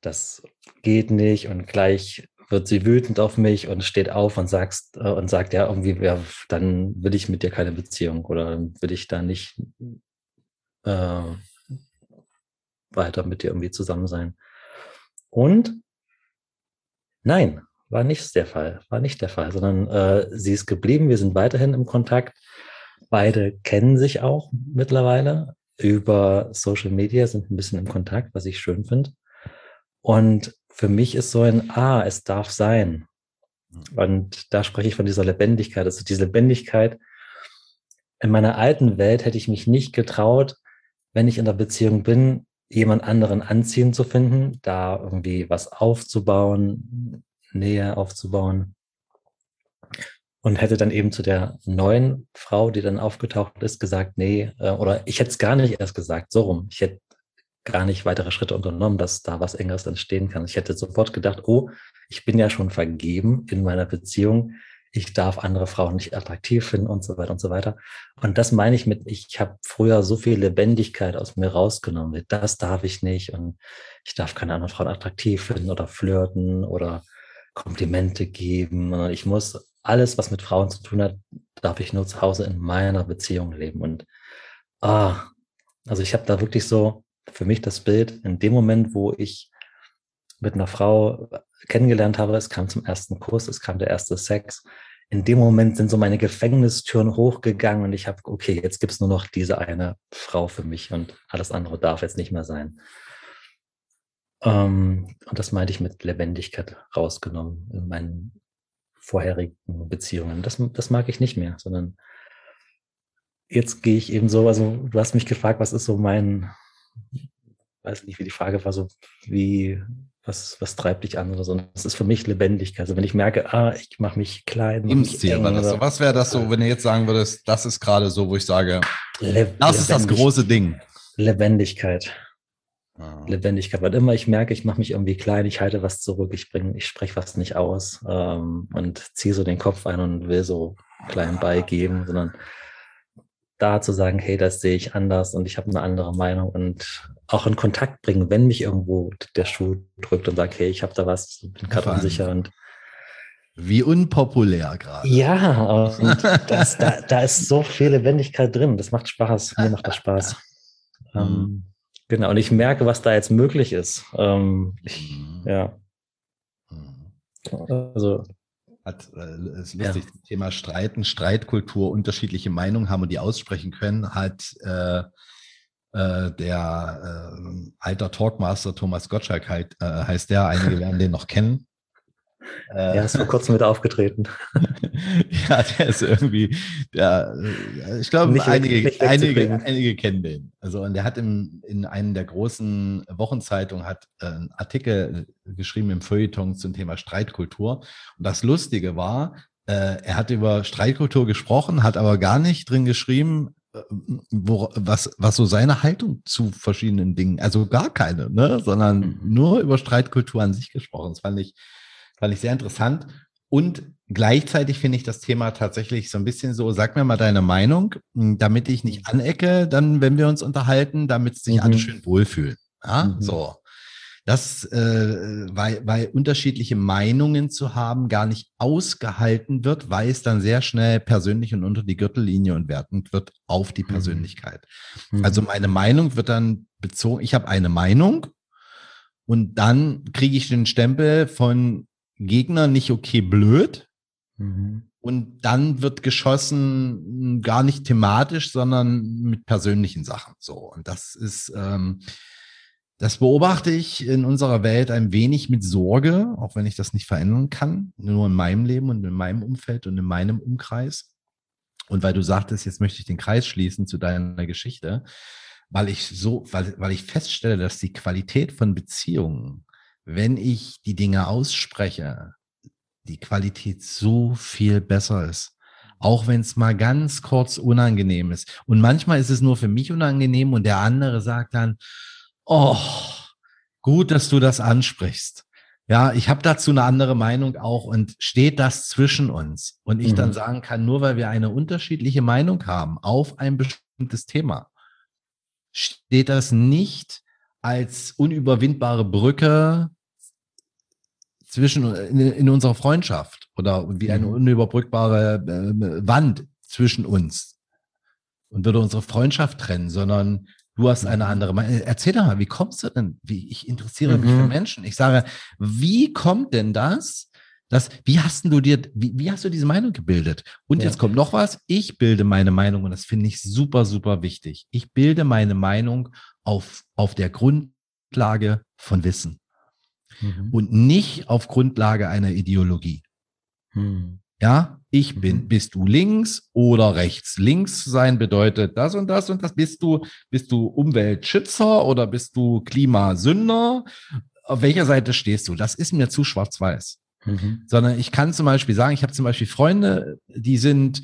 das geht nicht und gleich wird sie wütend auf mich und steht auf und sagst äh, und sagt ja irgendwie, ja, dann will ich mit dir keine Beziehung oder will ich da nicht äh, weiter mit dir irgendwie zusammen sein. Und nein, war nicht der Fall, war nicht der Fall, sondern äh, sie ist geblieben, wir sind weiterhin im Kontakt. Beide kennen sich auch mittlerweile über Social Media, sind ein bisschen im Kontakt, was ich schön finde. Und für mich ist so ein, ah, es darf sein. Mhm. Und da spreche ich von dieser Lebendigkeit. Also diese Lebendigkeit. In meiner alten Welt hätte ich mich nicht getraut, wenn ich in der Beziehung bin, jemand anderen anziehend zu finden, da irgendwie was aufzubauen, Nähe aufzubauen. Und hätte dann eben zu der neuen Frau, die dann aufgetaucht ist, gesagt, nee, äh, oder ich hätte es gar nicht erst gesagt, so rum. Ich hätte gar nicht weitere Schritte unternommen, dass da was Engeres entstehen kann. Ich hätte sofort gedacht, oh, ich bin ja schon vergeben in meiner Beziehung. Ich darf andere Frauen nicht attraktiv finden und so weiter und so weiter. Und das meine ich mit, ich habe früher so viel Lebendigkeit aus mir rausgenommen. Das darf ich nicht und ich darf keine anderen Frauen attraktiv finden oder flirten oder Komplimente geben. Und ich muss alles, was mit Frauen zu tun hat, darf ich nur zu Hause in meiner Beziehung leben. Und ah, also ich habe da wirklich so für mich das Bild, in dem Moment, wo ich mit einer Frau kennengelernt habe, es kam zum ersten Kuss, es kam der erste Sex. In dem Moment sind so meine Gefängnistüren hochgegangen und ich habe, okay, jetzt gibt es nur noch diese eine Frau für mich und alles andere darf jetzt nicht mehr sein. Ähm, und das meinte ich mit Lebendigkeit rausgenommen in meinen vorherigen Beziehungen. Das, das mag ich nicht mehr, sondern jetzt gehe ich eben so, also du hast mich gefragt, was ist so mein, weiß nicht, wie die Frage war, so wie, was, was treibt dich an oder so. Das ist für mich Lebendigkeit. Also wenn ich merke, ah, ich mache mich klein. Lebensziel war das so. Was wäre das so, wenn du jetzt sagen würdest, das ist gerade so, wo ich sage, Le das ist das große Ding. Lebendigkeit. Ah. Lebendigkeit. Weil immer ich merke, ich mache mich irgendwie klein, ich halte was zurück, ich bringe, ich spreche was nicht aus ähm, und ziehe so den Kopf ein und will so klein beigeben, sondern da zu sagen, hey, das sehe ich anders und ich habe eine andere Meinung und auch in Kontakt bringen, wenn mich irgendwo der Schuh drückt und sagt, hey, ich habe da was, bin gerade unsicher und wie unpopulär gerade. Ja, und das, da, da ist so viel Lebendigkeit drin. Das macht Spaß. Mir macht das Spaß. Mhm. Ähm, Genau, und ich merke, was da jetzt möglich ist. Ähm, ich, mhm. Ja. Mhm. Also. Hat, äh, ist lustig, ja. Thema Streiten, Streitkultur, unterschiedliche Meinungen haben und die aussprechen können, hat äh, äh, der äh, alter Talkmaster Thomas Gottschalk halt, äh, heißt der, einige werden den noch kennen. Äh, er ist vor kurzem wieder aufgetreten. ja, der ist irgendwie, der, äh, ich glaube, einige, nicht einige, einige kennen den. Also, und der hat im, in einem der großen Wochenzeitungen hat äh, einen Artikel geschrieben im Feuilleton zum Thema Streitkultur. Und das Lustige war, er hat über Streitkultur gesprochen, hat aber gar nicht drin geschrieben, wo, was, was so seine Haltung zu verschiedenen Dingen, also gar keine, ne, sondern mhm. nur über Streitkultur an sich gesprochen. Das fand ich, fand ich sehr interessant. Und gleichzeitig finde ich das Thema tatsächlich so ein bisschen so, sag mir mal deine Meinung, hm, damit ich nicht anecke, dann, wenn wir uns unterhalten, damit sich mhm. alle schön wohlfühlen. Ja, mhm. so. Das, äh, weil, weil unterschiedliche Meinungen zu haben gar nicht ausgehalten wird, weil es dann sehr schnell persönlich und unter die Gürtellinie und wertend wird auf die mhm. Persönlichkeit. Mhm. Also meine Meinung wird dann bezogen, ich habe eine Meinung und dann kriege ich den Stempel von Gegner nicht okay blöd. Mhm. Und dann wird geschossen hm, gar nicht thematisch, sondern mit persönlichen Sachen. So. Und das ist, ähm, das beobachte ich in unserer Welt ein wenig mit Sorge, auch wenn ich das nicht verändern kann, nur in meinem Leben und in meinem Umfeld und in meinem Umkreis. Und weil du sagtest, jetzt möchte ich den Kreis schließen zu deiner Geschichte, weil ich so, weil, weil ich feststelle, dass die Qualität von Beziehungen wenn ich die Dinge ausspreche, die Qualität so viel besser ist. Auch wenn es mal ganz kurz unangenehm ist. Und manchmal ist es nur für mich unangenehm und der andere sagt dann, oh, gut, dass du das ansprichst. Ja, ich habe dazu eine andere Meinung auch und steht das zwischen uns und ich mhm. dann sagen kann, nur weil wir eine unterschiedliche Meinung haben auf ein bestimmtes Thema, steht das nicht als unüberwindbare Brücke zwischen in, in unserer Freundschaft oder wie eine mhm. unüberbrückbare äh, Wand zwischen uns und würde unsere Freundschaft trennen, sondern du hast eine mhm. andere Meinung. Erzähl doch mal, wie kommst du denn? Wie ich interessiere mhm. mich für mhm. Menschen. Ich sage, wie kommt denn das? Das, wie hast du dir, wie, wie hast du diese Meinung gebildet? Und ja. jetzt kommt noch was. Ich bilde meine Meinung und das finde ich super, super wichtig. Ich bilde meine Meinung auf, auf der Grundlage von Wissen mhm. und nicht auf Grundlage einer Ideologie. Hm. Ja, ich bin, mhm. bist du links oder rechts? Links sein bedeutet das und das und das. Bist du, bist du Umweltschützer oder bist du Klimasünder? Auf welcher Seite stehst du? Das ist mir zu schwarz-weiß. Mhm. Sondern ich kann zum Beispiel sagen, ich habe zum Beispiel Freunde, die sind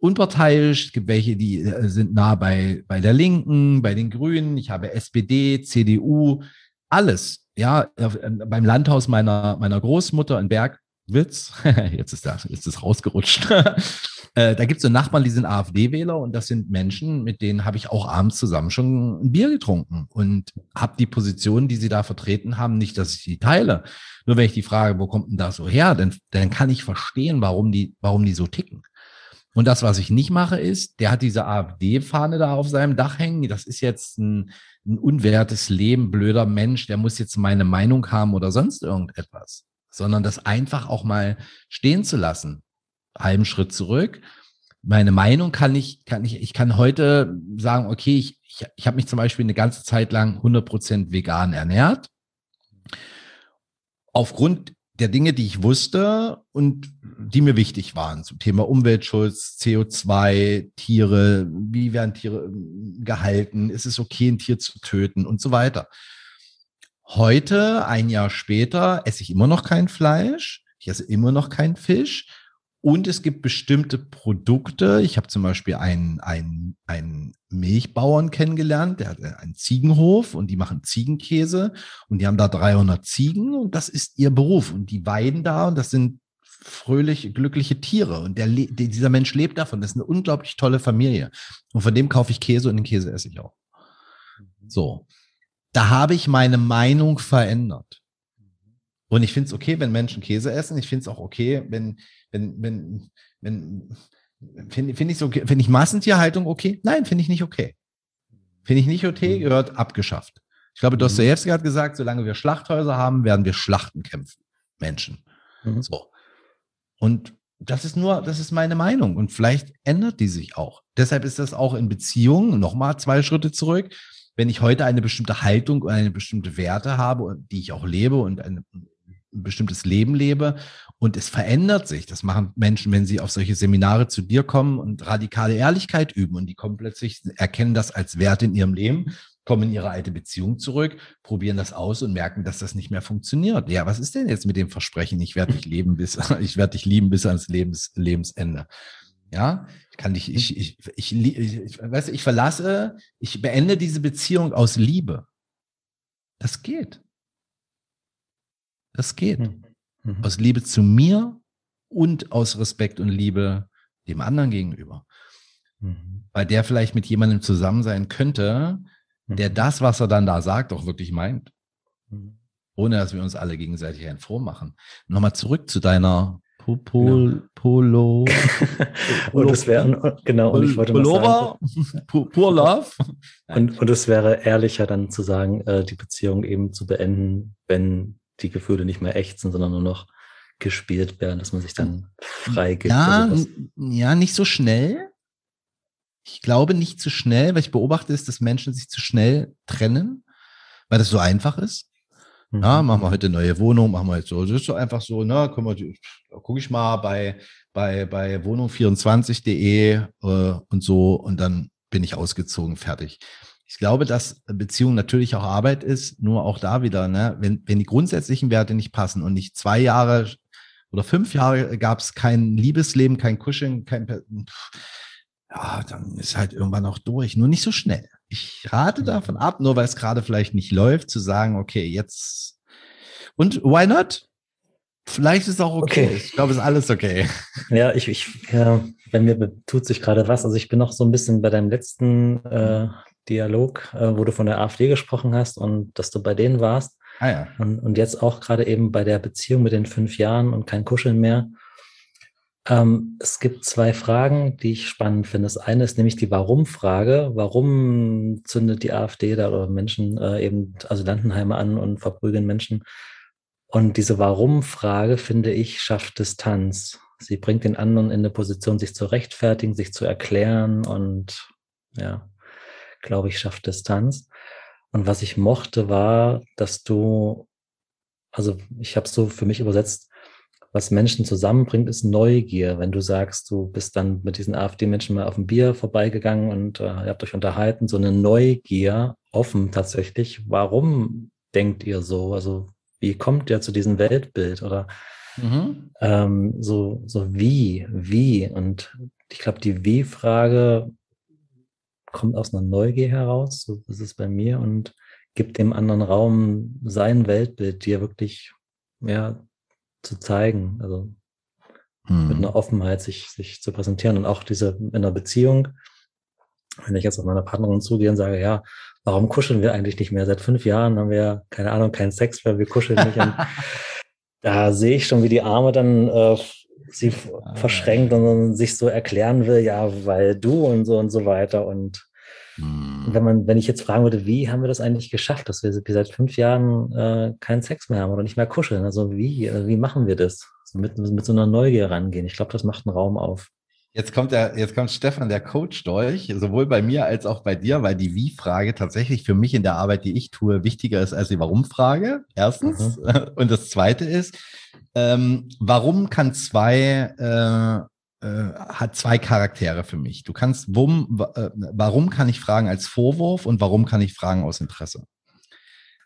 unparteiisch. Gibt welche, die äh, sind nah bei, bei der Linken, bei den Grünen. Ich habe SPD, CDU, alles. Ja, ähm, beim Landhaus meiner, meiner Großmutter in Bergwitz, jetzt ist das, ist das rausgerutscht. äh, da gibt es so Nachbarn, die sind AfD-Wähler und das sind Menschen, mit denen habe ich auch abends zusammen schon ein Bier getrunken und habe die Position, die sie da vertreten haben, nicht, dass ich die teile. Nur wenn ich die Frage, wo kommt denn das so her, dann, dann kann ich verstehen, warum die, warum die so ticken. Und das, was ich nicht mache, ist, der hat diese AfD-Fahne da auf seinem Dach hängen. Das ist jetzt ein, ein unwertes Leben, blöder Mensch, der muss jetzt meine Meinung haben oder sonst irgendetwas. Sondern das einfach auch mal stehen zu lassen. Halben Schritt zurück. Meine Meinung kann ich, kann ich, ich kann heute sagen, okay, ich, ich, ich habe mich zum Beispiel eine ganze Zeit lang 100% vegan ernährt. Aufgrund der Dinge, die ich wusste und die mir wichtig waren zum Thema Umweltschutz, CO2, Tiere, wie werden Tiere ähm, gehalten, ist es okay, ein Tier zu töten und so weiter. Heute, ein Jahr später, esse ich immer noch kein Fleisch, ich esse immer noch kein Fisch und es gibt bestimmte Produkte. Ich habe zum Beispiel einen, einen, einen Milchbauern kennengelernt, der hat einen Ziegenhof und die machen Ziegenkäse und die haben da 300 Ziegen und das ist ihr Beruf und die weiden da und das sind fröhlich glückliche Tiere und der, dieser Mensch lebt davon. Das ist eine unglaublich tolle Familie und von dem kaufe ich Käse und den Käse esse ich auch. Mhm. So, da habe ich meine Meinung verändert. Und ich finde es okay, wenn Menschen Käse essen. Ich finde es auch okay, wenn wenn, wenn, wenn, finde find ich so, finde ich Massentierhaltung okay? Nein, finde ich nicht okay. Finde ich nicht okay, mhm. gehört abgeschafft. Ich glaube, mhm. Dostoevsky hat gesagt, solange wir Schlachthäuser haben, werden wir Schlachten kämpfen. Menschen. Mhm. So. Und das ist nur, das ist meine Meinung. Und vielleicht ändert die sich auch. Deshalb ist das auch in Beziehungen, nochmal zwei Schritte zurück. Wenn ich heute eine bestimmte Haltung und eine bestimmte Werte habe, die ich auch lebe und ein bestimmtes Leben lebe und es verändert sich. Das machen Menschen, wenn sie auf solche Seminare zu dir kommen und radikale Ehrlichkeit üben und die kommen plötzlich, erkennen das als Wert in ihrem Leben, kommen in ihre alte Beziehung zurück, probieren das aus und merken, dass das nicht mehr funktioniert. Ja, was ist denn jetzt mit dem Versprechen, ich werde dich leben bis, ich werde dich lieben bis ans Lebens, Lebensende? Ja, ich kann dich, ich, ich, ich, ich, ich, ich verlasse, ich beende diese Beziehung aus Liebe. Das geht. Das geht. Hm. Mhm. Aus Liebe zu mir und aus Respekt und Liebe dem anderen gegenüber. Mhm. Weil der vielleicht mit jemandem zusammen sein könnte, der mhm. das, was er dann da sagt, auch wirklich meint. Mhm. Ohne dass wir uns alle gegenseitig ein Froh machen. Nochmal zurück zu deiner Pol, genau. Polo. und es wäre, genau, und ich wollte Pullover, sagen, pur Love. Und, und es wäre ehrlicher dann zu sagen, äh, die Beziehung eben zu beenden, wenn die Gefühle nicht mehr echt sind, sondern nur noch gespielt werden, dass man sich dann freigibt. Ja, ja, nicht so schnell. Ich glaube nicht zu schnell, weil ich beobachte ist, dass Menschen sich zu schnell trennen, weil das so einfach ist. Mhm. Ja, machen wir heute eine neue Wohnung, machen wir jetzt so. Das ist so einfach so, ne, gucke ich mal bei, bei, bei wohnung24.de äh, und so und dann bin ich ausgezogen, fertig. Ich glaube, dass Beziehung natürlich auch Arbeit ist, nur auch da wieder, ne, wenn, wenn die grundsätzlichen Werte nicht passen und nicht zwei Jahre oder fünf Jahre gab es kein Liebesleben, kein Kuscheln, kein, ja, dann ist halt irgendwann auch durch. Nur nicht so schnell. Ich rate mhm. davon ab, nur weil es gerade vielleicht nicht läuft, zu sagen, okay, jetzt und why not? Vielleicht ist auch okay. okay. Ich glaube, es ist alles okay. Ja, ich, ich ja, bei mir tut sich gerade was. Also ich bin noch so ein bisschen bei deinem letzten äh, Dialog, äh, wo du von der AfD gesprochen hast und dass du bei denen warst. Ah ja. Und, und jetzt auch gerade eben bei der Beziehung mit den fünf Jahren und kein Kuscheln mehr. Ähm, es gibt zwei Fragen, die ich spannend finde. Das eine ist nämlich die Warum-Frage. Warum zündet die AfD da oder Menschen äh, eben Asylantenheime an und verprügeln Menschen? Und diese Warum-Frage, finde ich, schafft Distanz. Sie bringt den anderen in eine Position, sich zu rechtfertigen, sich zu erklären und ja, glaube ich, schafft Distanz. Und was ich mochte, war, dass du, also ich habe es so für mich übersetzt, was Menschen zusammenbringt, ist Neugier. Wenn du sagst, du bist dann mit diesen AfD-Menschen mal auf ein Bier vorbeigegangen und äh, ihr habt euch unterhalten, so eine Neugier offen tatsächlich. Warum denkt ihr so? Also wie kommt ihr zu diesem Weltbild? Oder mhm. ähm, so, so wie, wie? Und ich glaube, die Wie-Frage kommt aus einer Neugier heraus, so ist es bei mir, und gibt dem anderen Raum sein Weltbild, dir wirklich ja, zu zeigen, also hm. mit einer Offenheit sich, sich zu präsentieren und auch diese in einer Beziehung, wenn ich jetzt auf meine Partnerin zugehe und sage, ja, warum kuscheln wir eigentlich nicht mehr? Seit fünf Jahren haben wir, keine Ahnung, keinen Sex mehr, wir kuscheln nicht. da sehe ich schon, wie die Arme dann äh, sie ah, verschränkt und sich so erklären will, ja, weil du und so und so weiter. Und hm. wenn man, wenn ich jetzt fragen würde, wie haben wir das eigentlich geschafft, dass wir seit fünf Jahren äh, keinen Sex mehr haben oder nicht mehr kuscheln? Also wie, äh, wie machen wir das? So mit, mit so einer Neugier rangehen. Ich glaube, das macht einen Raum auf. Jetzt kommt der, jetzt kommt Stefan, der Coach durch, sowohl bei mir als auch bei dir, weil die Wie-Frage tatsächlich für mich in der Arbeit, die ich tue, wichtiger ist als die Warum-Frage. Erstens. Mhm. Und das zweite ist, ähm, warum kann zwei äh, äh, hat zwei Charaktere für mich. Du kannst, wum, äh, warum kann ich fragen als Vorwurf und warum kann ich fragen aus Interesse?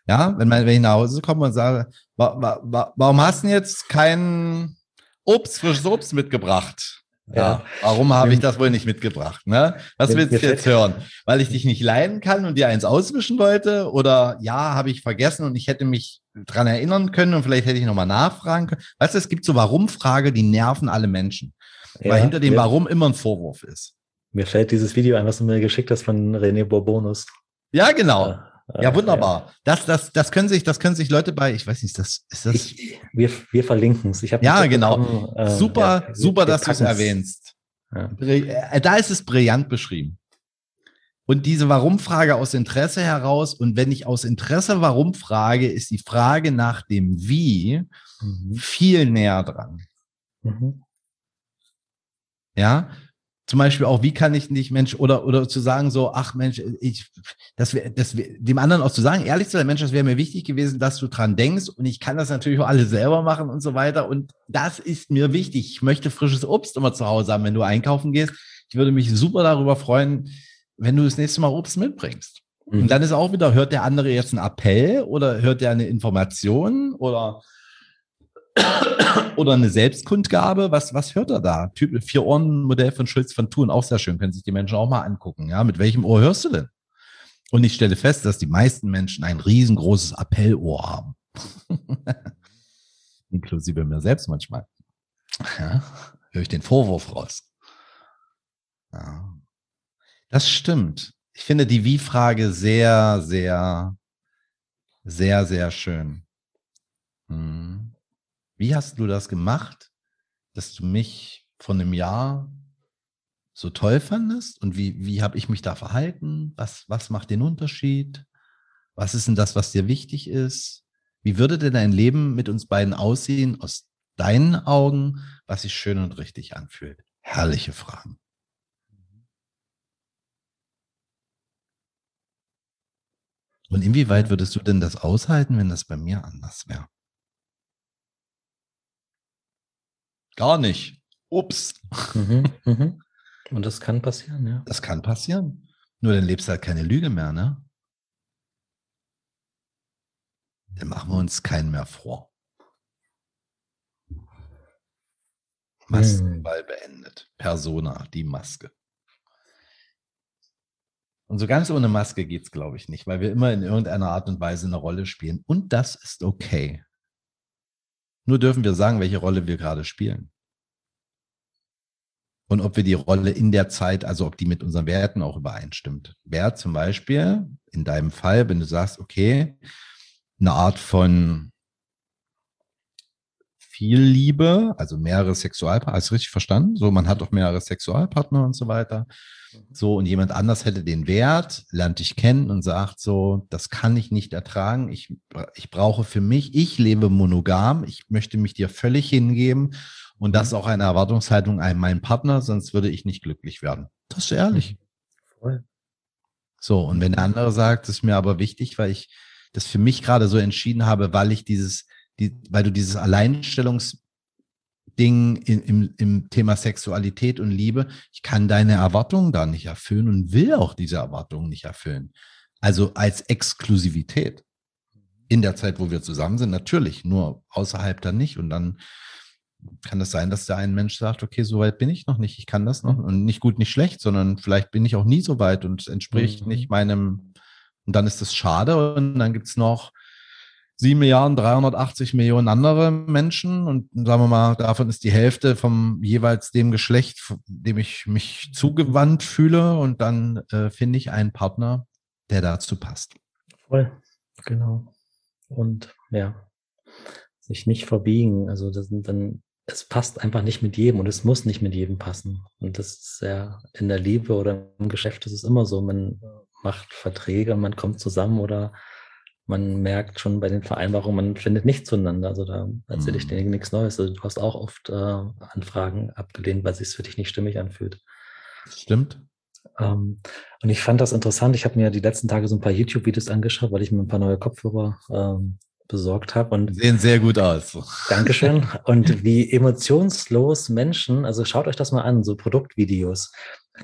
Ja, wenn, man, wenn ich nach Hause komme und sage, wa, wa, wa, warum hast du jetzt kein Obst, frisches Obst mitgebracht? Ja, warum habe ich das wohl nicht mitgebracht? Ne? Was willst du jetzt hören? Weil ich dich nicht leiden kann und dir eins auswischen wollte? Oder ja, habe ich vergessen und ich hätte mich dran erinnern können und vielleicht hätte ich nochmal nachfragen können. Weißt du, es gibt so Warum-Frage, die nerven alle Menschen. Ja, weil hinter dem Warum immer ein Vorwurf ist. Mir fällt dieses Video ein, was du mir geschickt hast von René Bourbonus. Ja, genau. Ja, ja wunderbar. Ja. Das, das, das können sich, das können sich Leute bei, ich weiß nicht, das ist das. Ich, wir, wir verlinken es. ja, genau. Äh, super, ja, super, dass du es erwähnst. Äh, da ist es brillant beschrieben. Und diese Warum-Frage aus Interesse heraus, und wenn ich aus Interesse Warum frage, ist die Frage nach dem Wie mhm. viel näher dran. Mhm. Ja, zum Beispiel auch, wie kann ich nicht Mensch oder oder zu sagen so, ach Mensch, ich, das wäre, das wär, dem anderen auch zu sagen, ehrlich zu sein, Mensch, das wäre mir wichtig gewesen, dass du dran denkst und ich kann das natürlich auch alles selber machen und so weiter und das ist mir wichtig. Ich möchte frisches Obst immer zu Hause haben, wenn du einkaufen gehst. Ich würde mich super darüber freuen, wenn du das nächste Mal Obst mitbringst. Mhm. Und dann ist auch wieder, hört der andere jetzt einen Appell oder hört der eine Information oder oder eine Selbstkundgabe. Was, was hört er da? Typ Vier-Ohren-Modell von Schulz von Thun, auch sehr schön. Können sich die Menschen auch mal angucken. Ja, mit welchem Ohr hörst du denn? Und ich stelle fest, dass die meisten Menschen ein riesengroßes Appellohr haben. Inklusive mir selbst manchmal. Ja, höre ich den Vorwurf raus. Ja. Das stimmt. Ich finde die Wie-Frage sehr, sehr, sehr, sehr schön. Hm. Wie hast du das gemacht, dass du mich von einem Jahr so toll fandest? Und wie, wie habe ich mich da verhalten? Was, was macht den Unterschied? Was ist denn das, was dir wichtig ist? Wie würde denn dein Leben mit uns beiden aussehen aus deinen Augen, was sich schön und richtig anfühlt? Herrliche Fragen. Und inwieweit würdest du denn das aushalten, wenn das bei mir anders wäre? Gar nicht. Ups. Mhm, mhm. Und das kann passieren, ja. Das kann passieren. Nur dann lebst du halt keine Lüge mehr, ne? Dann machen wir uns keinen mehr vor. Maskenball hm. beendet. Persona, die Maske. Und so ganz ohne Maske geht es, glaube ich, nicht, weil wir immer in irgendeiner Art und Weise eine Rolle spielen. Und das ist okay. Nur dürfen wir sagen, welche Rolle wir gerade spielen. Und ob wir die Rolle in der Zeit, also ob die mit unseren Werten auch übereinstimmt. Wer zum Beispiel in deinem Fall, wenn du sagst, okay, eine Art von viel Liebe, also mehrere Sexualpartner, hast du richtig verstanden? So, man hat auch mehrere Sexualpartner und so weiter. Mhm. So, und jemand anders hätte den Wert, lernt dich kennen und sagt so, das kann ich nicht ertragen. Ich, ich brauche für mich, ich lebe monogam. Ich möchte mich dir völlig hingeben. Und das ist auch eine Erwartungshaltung an meinen Partner, sonst würde ich nicht glücklich werden. Das ist ehrlich. Mhm. Voll. So, und wenn der andere sagt, das ist mir aber wichtig, weil ich das für mich gerade so entschieden habe, weil ich dieses, die, weil du dieses Alleinstellungs, Ding in, im, im Thema Sexualität und Liebe. Ich kann deine Erwartungen da nicht erfüllen und will auch diese Erwartungen nicht erfüllen. Also als Exklusivität. In der Zeit, wo wir zusammen sind, natürlich, nur außerhalb dann nicht. Und dann kann es sein, dass der ein Mensch sagt, okay, so weit bin ich noch nicht, ich kann das noch. Und nicht gut, nicht schlecht, sondern vielleicht bin ich auch nie so weit und es entspricht mhm. nicht meinem. Und dann ist das schade. Und dann gibt es noch 7 Milliarden 380 Millionen andere Menschen und sagen wir mal, davon ist die Hälfte vom jeweils dem Geschlecht, dem ich mich zugewandt fühle und dann äh, finde ich einen Partner, der dazu passt. Voll, genau. Und ja, sich nicht verbiegen. Also das sind dann, es passt einfach nicht mit jedem und es muss nicht mit jedem passen. Und das ist ja in der Liebe oder im Geschäft ist es immer so. Man macht Verträge, man kommt zusammen oder man merkt schon bei den Vereinbarungen, man findet nicht zueinander. Also da erzähle ich mhm. dir nichts Neues. Also du hast auch oft äh, Anfragen abgelehnt, weil es sich für dich nicht stimmig anfühlt. Stimmt. Ähm, und ich fand das interessant. Ich habe mir die letzten Tage so ein paar YouTube-Videos angeschaut, weil ich mir ein paar neue Kopfhörer ähm, besorgt habe. Und sehen sehr gut aus. Dankeschön. Und wie emotionslos Menschen, also schaut euch das mal an, so Produktvideos,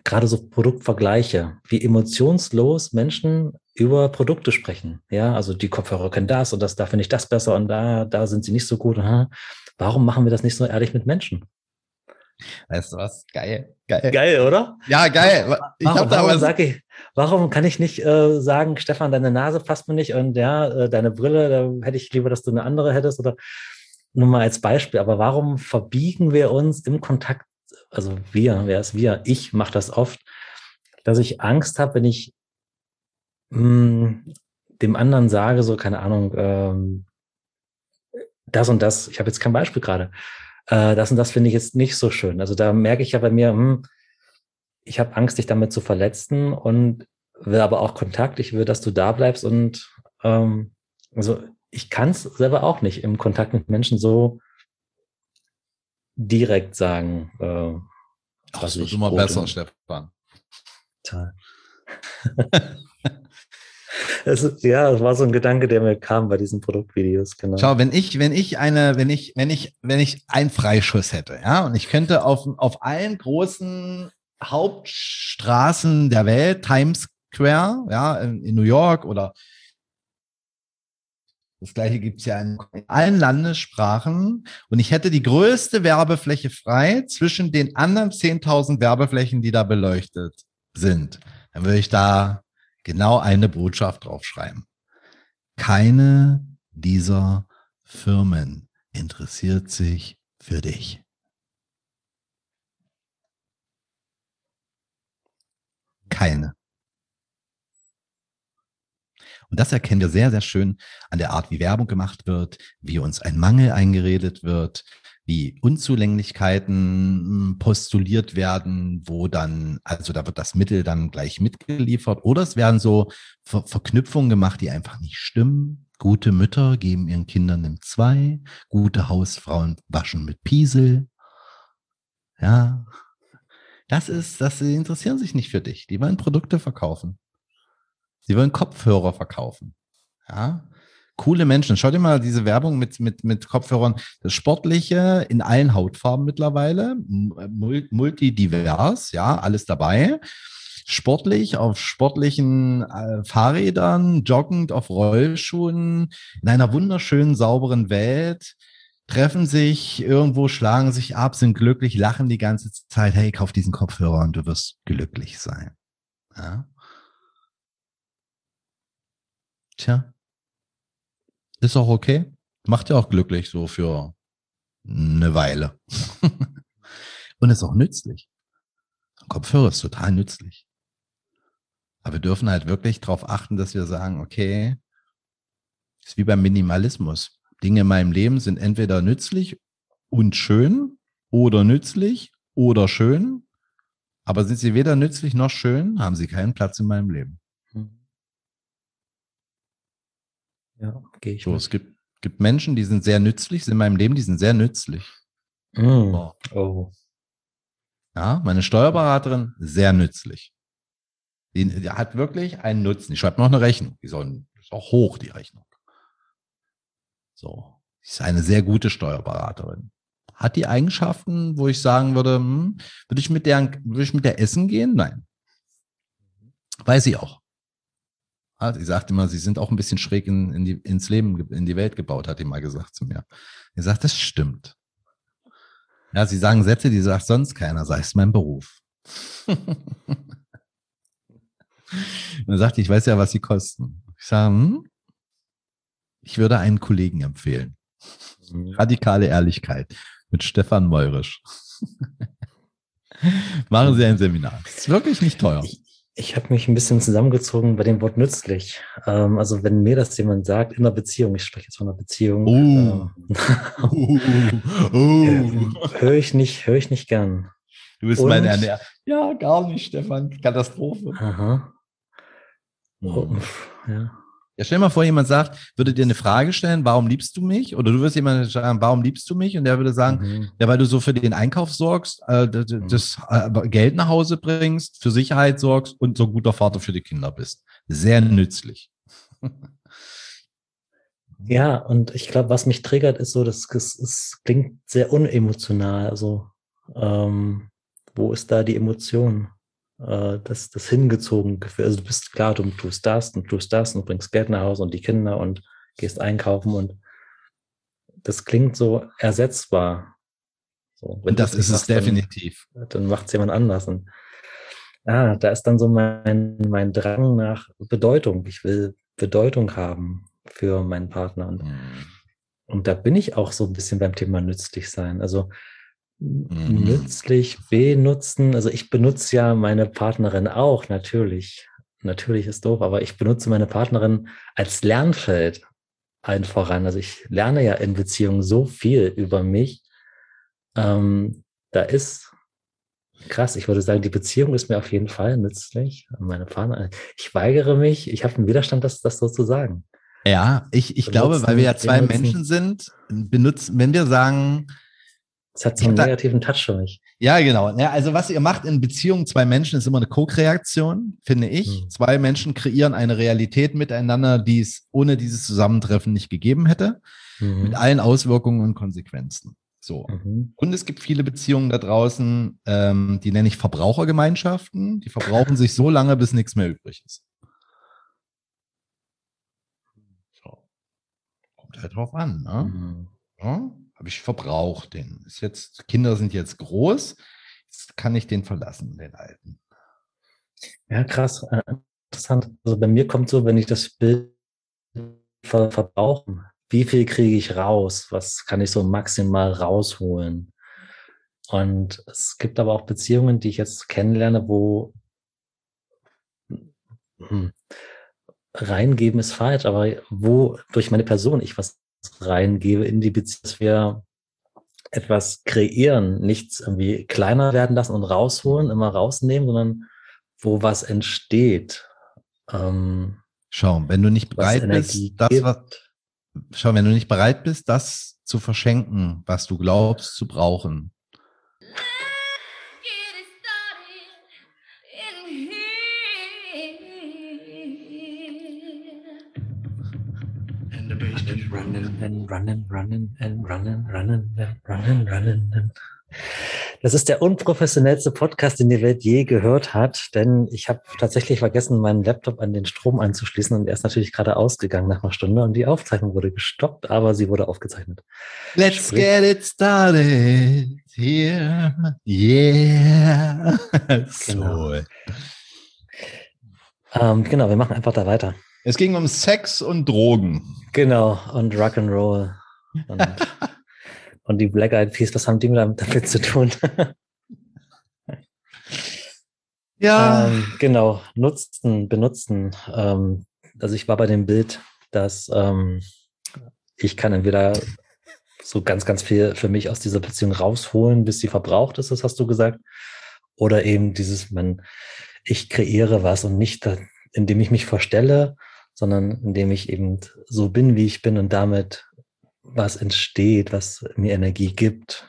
gerade so Produktvergleiche, wie emotionslos Menschen über Produkte sprechen. Ja, also die Kopfhörer können das und das, da finde ich das besser und da, da sind sie nicht so gut. Aha. Warum machen wir das nicht so ehrlich mit Menschen? Weißt du was? Geil. Geil. Geil, oder? Ja, geil. Ich warum, warum, sag ich, warum kann ich nicht äh, sagen, Stefan, deine Nase passt mir nicht und ja, äh, deine Brille, da hätte ich lieber, dass du eine andere hättest oder nur mal als Beispiel. Aber warum verbiegen wir uns im Kontakt, also wir, wer ist wir? Ich mache das oft, dass ich Angst habe, wenn ich mh, hm, dem anderen sage, so, keine Ahnung, ähm, das und das, ich habe jetzt kein Beispiel gerade, äh, das und das finde ich jetzt nicht so schön. Also da merke ich ja bei mir, hm, ich habe Angst, dich damit zu verletzen und will aber auch Kontakt. Ich will, dass du da bleibst und ähm, also ich kann es selber auch nicht im Kontakt mit Menschen so direkt sagen. Äh, Ach, das wird immer besser, Stefan. Toll. Es, ja, das war so ein Gedanke, der mir kam bei diesen Produktvideos, genau. Schau, wenn ich, wenn ich eine, wenn ich, wenn ich, wenn ich einen Freischuss hätte, ja, und ich könnte auf, auf allen großen Hauptstraßen der Welt, Times Square, ja, in, in New York oder das gleiche gibt es ja in allen Landessprachen. Und ich hätte die größte Werbefläche frei zwischen den anderen 10.000 Werbeflächen, die da beleuchtet sind. Dann würde ich da genau eine Botschaft draufschreiben. Keine dieser Firmen interessiert sich für dich. Keine. Und das erkennen wir sehr, sehr schön an der Art, wie Werbung gemacht wird, wie uns ein Mangel eingeredet wird, wie Unzulänglichkeiten hm, postuliert werden, wo dann, also da wird das Mittel dann gleich mitgeliefert oder es werden so Ver Verknüpfungen gemacht, die einfach nicht stimmen. Gute Mütter geben ihren Kindern im Zwei, gute Hausfrauen waschen mit Piesel. Ja, das ist, das sie interessieren sich nicht für dich. Die wollen Produkte verkaufen. Sie wollen Kopfhörer verkaufen. Ja, coole Menschen. Schau dir mal diese Werbung mit, mit, mit Kopfhörern. Das Sportliche in allen Hautfarben mittlerweile, multidivers, ja, alles dabei. Sportlich auf sportlichen äh, Fahrrädern, joggend auf Rollschuhen, in einer wunderschönen, sauberen Welt, treffen sich irgendwo, schlagen sich ab, sind glücklich, lachen die ganze Zeit. Hey, kauf diesen Kopfhörer und du wirst glücklich sein. Ja? Tja, ist auch okay. Macht ja auch glücklich so für eine Weile. Und ist auch nützlich. Kopfhörer ist total nützlich. Aber wir dürfen halt wirklich darauf achten, dass wir sagen, okay, ist wie beim Minimalismus. Dinge in meinem Leben sind entweder nützlich und schön oder nützlich oder schön. Aber sind sie weder nützlich noch schön, haben sie keinen Platz in meinem Leben. Ja, gehe ich. So, mit. es gibt, gibt Menschen, die sind sehr nützlich, sind in meinem Leben, die sind sehr nützlich. Mm. Oh. oh. Ja, meine Steuerberaterin, sehr nützlich. Die, die, hat wirklich einen Nutzen. Ich schreibe noch eine Rechnung. Die soll, ist auch hoch, die Rechnung. So. Sie ist eine sehr gute Steuerberaterin. hat die Eigenschaften, wo ich sagen würde, hm, würde ich mit der, würde ich mit der essen gehen? Nein. Weiß sie auch. Ja, sie sagt immer, sie sind auch ein bisschen schräg in, in die, ins Leben, in die Welt gebaut, hat die mal gesagt zu mir. Sie sagt, das stimmt. Ja, sie sagen Sätze, die sagt sonst keiner, sei es mein Beruf. Und dann sagte ich, weiß ja, was sie kosten. Ich sage, hm, ich würde einen Kollegen empfehlen. Radikale Ehrlichkeit mit Stefan Meurisch. Machen Sie ein Seminar. Das ist wirklich nicht teuer. Ich, ich habe mich ein bisschen zusammengezogen bei dem Wort nützlich. Ähm, also wenn mir das jemand sagt in einer Beziehung, ich spreche jetzt von einer Beziehung, uh. ähm, uh. uh. höre ich nicht, höre ich nicht gern. Du bist Und, mein Ernährer. Ja, gar nicht, Stefan. Katastrophe. Aha. Oh, ja. Ja, stell dir mal vor, jemand sagt, würde dir eine Frage stellen, warum liebst du mich? Oder du wirst jemand sagen, warum liebst du mich? Und der würde sagen, mhm. ja, weil du so für den Einkauf sorgst, äh, das, mhm. das äh, Geld nach Hause bringst, für Sicherheit sorgst und so guter Vater für die Kinder bist. Sehr nützlich. Ja, und ich glaube, was mich triggert, ist so, dass es, es klingt sehr unemotional. Also, ähm, wo ist da die Emotion? Äh, das, das hingezogen Gefühl. Also du bist klar, du tust das und tust das und bringst Geld nach Hause und die Kinder und gehst einkaufen und das klingt so ersetzbar. So, und das ist es definitiv. Dann, dann macht es jemand anders. Und ah, da ist dann so mein, mein Drang nach Bedeutung. Ich will Bedeutung haben für meinen Partner. Und, mhm. und da bin ich auch so ein bisschen beim Thema nützlich sein. Also Mhm. Nützlich benutzen. Also ich benutze ja meine Partnerin auch, natürlich. Natürlich ist doof, aber ich benutze meine Partnerin als Lernfeld allen voran. Also ich lerne ja in Beziehungen so viel über mich. Ähm, da ist krass, ich würde sagen, die Beziehung ist mir auf jeden Fall nützlich. Meine Partnerin, ich weigere mich, ich habe einen Widerstand, das, das so zu sagen. Ja, ich, ich glaube, weil wir ja zwei benutzen. Menschen sind, benutzen, wenn wir sagen, es hat so einen negativen Touch für mich. Ja, genau. Ja, also was ihr macht in Beziehungen zwei Menschen ist immer eine Co-Kreation, finde ich. Mhm. Zwei Menschen kreieren eine Realität miteinander, die es ohne dieses Zusammentreffen nicht gegeben hätte, mhm. mit allen Auswirkungen und Konsequenzen. So. Mhm. Und es gibt viele Beziehungen da draußen, ähm, die nenne ich Verbrauchergemeinschaften. Die verbrauchen sich so lange, bis nichts mehr übrig ist. So. Kommt halt drauf an, ne? Mhm. Ja? Habe ich verbraucht. Den ist jetzt, Kinder sind jetzt groß, jetzt kann ich den verlassen, den alten. Ja, krass, äh, interessant. Also bei mir kommt so, wenn ich das Bild ver verbrauchen, wie viel kriege ich raus? Was kann ich so maximal rausholen? Und es gibt aber auch Beziehungen, die ich jetzt kennenlerne, wo hm, reingeben ist falsch, aber wo durch meine Person ich was reingebe in die Beziehung, dass wir etwas kreieren, nichts irgendwie kleiner werden lassen und rausholen, immer rausnehmen, sondern wo was entsteht. Ähm, schau, wenn du nicht bereit bist, das, was, schau, wenn du nicht bereit bist, das zu verschenken, was du glaubst zu brauchen, running and running, running and running, running and running, running. Das ist der unprofessionellste Podcast, den die Welt je gehört hat, denn ich habe tatsächlich vergessen, meinen Laptop an den Strom anzuschließen und er ist natürlich gerade ausgegangen nach einer Stunde und die Aufzeichnung wurde gestoppt, aber sie wurde aufgezeichnet. Let's Sprich. get it started here. Yeah. Genau. So. Ähm, genau, wir machen einfach da weiter. Es ging um Sex und Drogen. Genau, und Rock'n'Roll. Und, und die Black Eyed Peas, was haben die damit zu tun? ja. Ähm, genau, nutzen, benutzen. Ähm, also ich war bei dem Bild, dass ähm, ich kann entweder so ganz, ganz viel für mich aus dieser Beziehung rausholen, bis sie verbraucht ist, das hast du gesagt. Oder eben dieses, man, ich kreiere was und nicht, indem ich mich verstelle, sondern indem ich eben so bin, wie ich bin und damit was entsteht, was mir Energie gibt,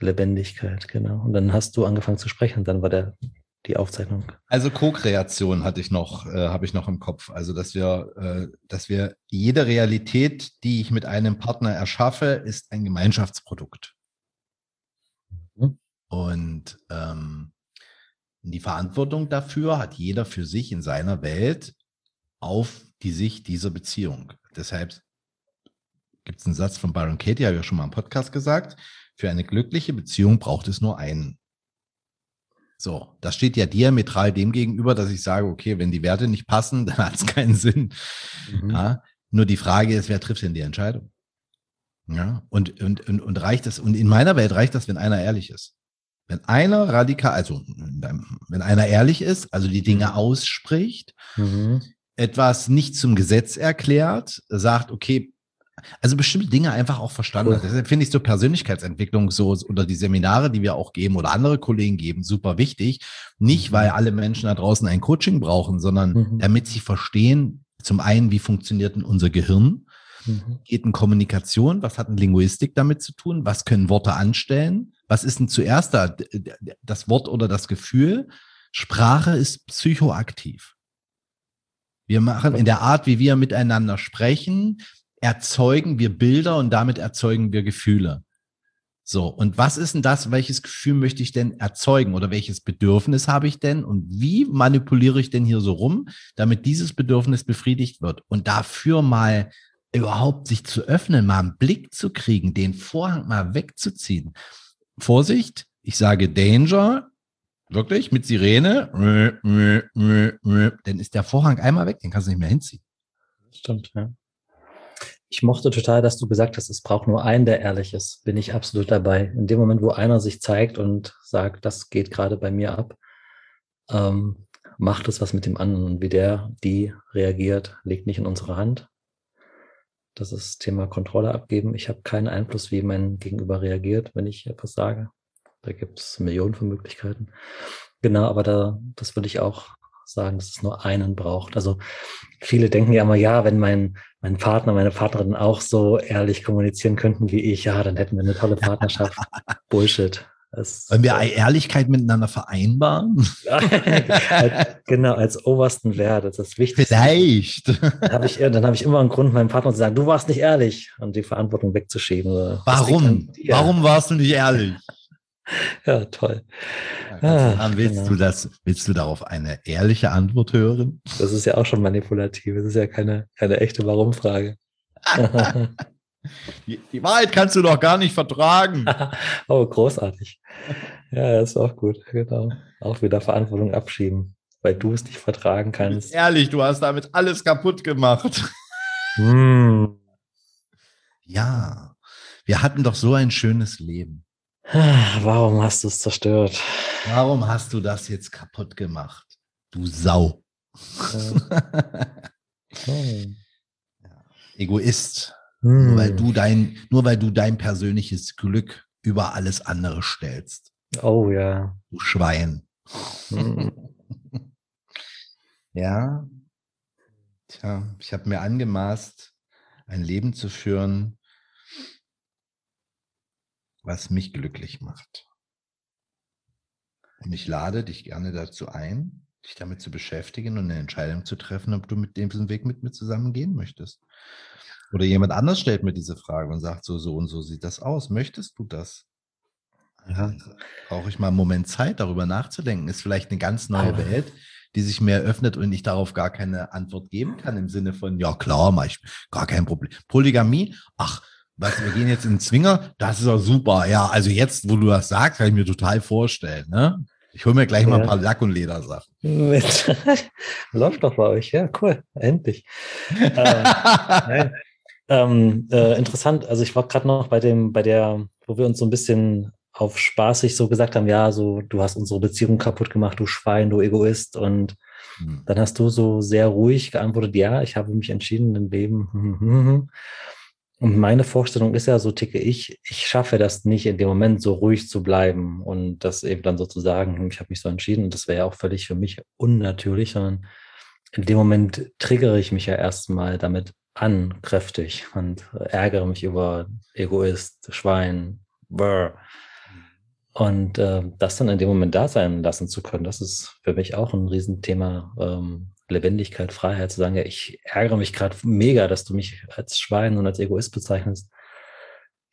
Lebendigkeit, genau. Und dann hast du angefangen zu sprechen, dann war der die Aufzeichnung. Also Co-Kreation hatte ich noch, äh, habe ich noch im Kopf. Also dass wir, äh, dass wir jede Realität, die ich mit einem Partner erschaffe, ist ein Gemeinschaftsprodukt. Und ähm, die Verantwortung dafür hat jeder für sich in seiner Welt auf die Sicht dieser Beziehung. Deshalb gibt es einen Satz von Byron Katie, habe ich ja schon mal im Podcast gesagt. Für eine glückliche Beziehung braucht es nur einen. So, das steht ja diametral dem gegenüber, dass ich sage, okay, wenn die Werte nicht passen, dann hat es keinen Sinn. Mhm. Ja, nur die Frage ist, wer trifft denn die Entscheidung? Ja, und, und, und, und reicht das, und in meiner Welt reicht das, wenn einer ehrlich ist. Wenn einer radikal, also wenn einer ehrlich ist, also die Dinge mhm. ausspricht, mhm. Etwas nicht zum Gesetz erklärt, sagt, okay, also bestimmte Dinge einfach auch verstanden hat. Deshalb finde ich so Persönlichkeitsentwicklung so oder die Seminare, die wir auch geben oder andere Kollegen geben, super wichtig. Nicht, weil alle Menschen da draußen ein Coaching brauchen, sondern mhm. damit sie verstehen, zum einen, wie funktioniert denn unser Gehirn? Mhm. Geht in Kommunikation? Was hat denn Linguistik damit zu tun? Was können Worte anstellen? Was ist denn zuerst da? Das Wort oder das Gefühl? Sprache ist psychoaktiv. Wir machen in der Art, wie wir miteinander sprechen, erzeugen wir Bilder und damit erzeugen wir Gefühle. So, und was ist denn das? Welches Gefühl möchte ich denn erzeugen oder welches Bedürfnis habe ich denn und wie manipuliere ich denn hier so rum, damit dieses Bedürfnis befriedigt wird? Und dafür mal überhaupt sich zu öffnen, mal einen Blick zu kriegen, den Vorhang mal wegzuziehen. Vorsicht, ich sage Danger, wirklich mit Sirene, dann ist der Vorhang einmal weg, den kannst du nicht mehr hinziehen. Stimmt, ja. Ich mochte total, dass du gesagt hast, es braucht nur einen, der ehrlich ist. Bin ich absolut dabei. In dem Moment, wo einer sich zeigt und sagt, das geht gerade bei mir ab, ähm, macht es was mit dem anderen. Und wie der, die reagiert, liegt nicht in unserer Hand. Das ist Thema Kontrolle abgeben. Ich habe keinen Einfluss, wie mein Gegenüber reagiert, wenn ich etwas sage. Da gibt es Millionen von Möglichkeiten. Genau, aber da, das würde ich auch sagen, dass es nur einen braucht. Also viele denken ja immer, ja, wenn mein, mein Partner, meine Partnerin auch so ehrlich kommunizieren könnten wie ich, ja, dann hätten wir eine tolle Partnerschaft. Bullshit. Das, Wollen wir Ehrlichkeit miteinander vereinbaren? genau, als obersten Wert, das ist das Wichtigste. Vielleicht. Dann habe ich, hab ich immer einen Grund, meinem Partner zu sagen, du warst nicht ehrlich und die Verantwortung wegzuschieben. Warum? Warum warst du nicht ehrlich? Ja, toll. Ja, ah, willst genau. du das, willst du darauf eine ehrliche Antwort hören? Das ist ja auch schon manipulativ. Das ist ja keine, keine echte Warum-Frage. die, die, Wahrheit kannst du doch gar nicht vertragen. oh, großartig. Ja, das ist auch gut. Genau. Auch wieder Verantwortung abschieben, weil du es nicht vertragen kannst. Ehrlich, du hast damit alles kaputt gemacht. Hm. Ja, wir hatten doch so ein schönes Leben. Warum hast du es zerstört? Warum hast du das jetzt kaputt gemacht? Du Sau. Ja. oh. Egoist. Hm. Nur, weil hm. du dein, nur weil du dein persönliches Glück über alles andere stellst. Oh ja. Du Schwein. Hm. ja. Tja, ich habe mir angemaßt, ein Leben zu führen, was mich glücklich macht. Und ich lade dich gerne dazu ein, dich damit zu beschäftigen und eine Entscheidung zu treffen, ob du mit dem Weg mit mir zusammen gehen möchtest. Oder jemand anders stellt mir diese Frage und sagt so, so und so sieht das aus. Möchtest du das? Ja, brauche ich mal einen Moment Zeit, darüber nachzudenken. Ist vielleicht eine ganz neue Aber. Welt, die sich mir eröffnet und ich darauf gar keine Antwort geben kann im Sinne von, ja klar, mach ich, gar kein Problem. Polygamie, ach, was, wir gehen jetzt in den Zwinger, das ist doch super. Ja, also jetzt, wo du das sagst, kann ich mir total vorstellen. Ne? Ich hole mir gleich ja. mal ein paar Lack- und Ledersachen. Läuft doch bei euch, ja, cool, endlich. äh, ähm, äh, interessant, also ich war gerade noch bei dem, bei der, wo wir uns so ein bisschen auf spaßig so gesagt haben, ja, so, du hast unsere Beziehung kaputt gemacht, du Schwein, du Egoist. Und hm. dann hast du so sehr ruhig geantwortet, ja, ich habe mich entschieden, im Leben. Und meine Vorstellung ist ja, so ticke ich, ich schaffe das nicht, in dem Moment so ruhig zu bleiben und das eben dann sozusagen, ich habe mich so entschieden und das wäre ja auch völlig für mich unnatürlich, sondern in dem Moment triggere ich mich ja erstmal damit an, kräftig und ärgere mich über Egoist, Schwein, brr. Und äh, das dann in dem Moment da sein lassen zu können, das ist für mich auch ein Riesenthema ähm, Lebendigkeit, Freiheit, zu sagen, ja, ich ärgere mich gerade mega, dass du mich als Schwein und als Egoist bezeichnest.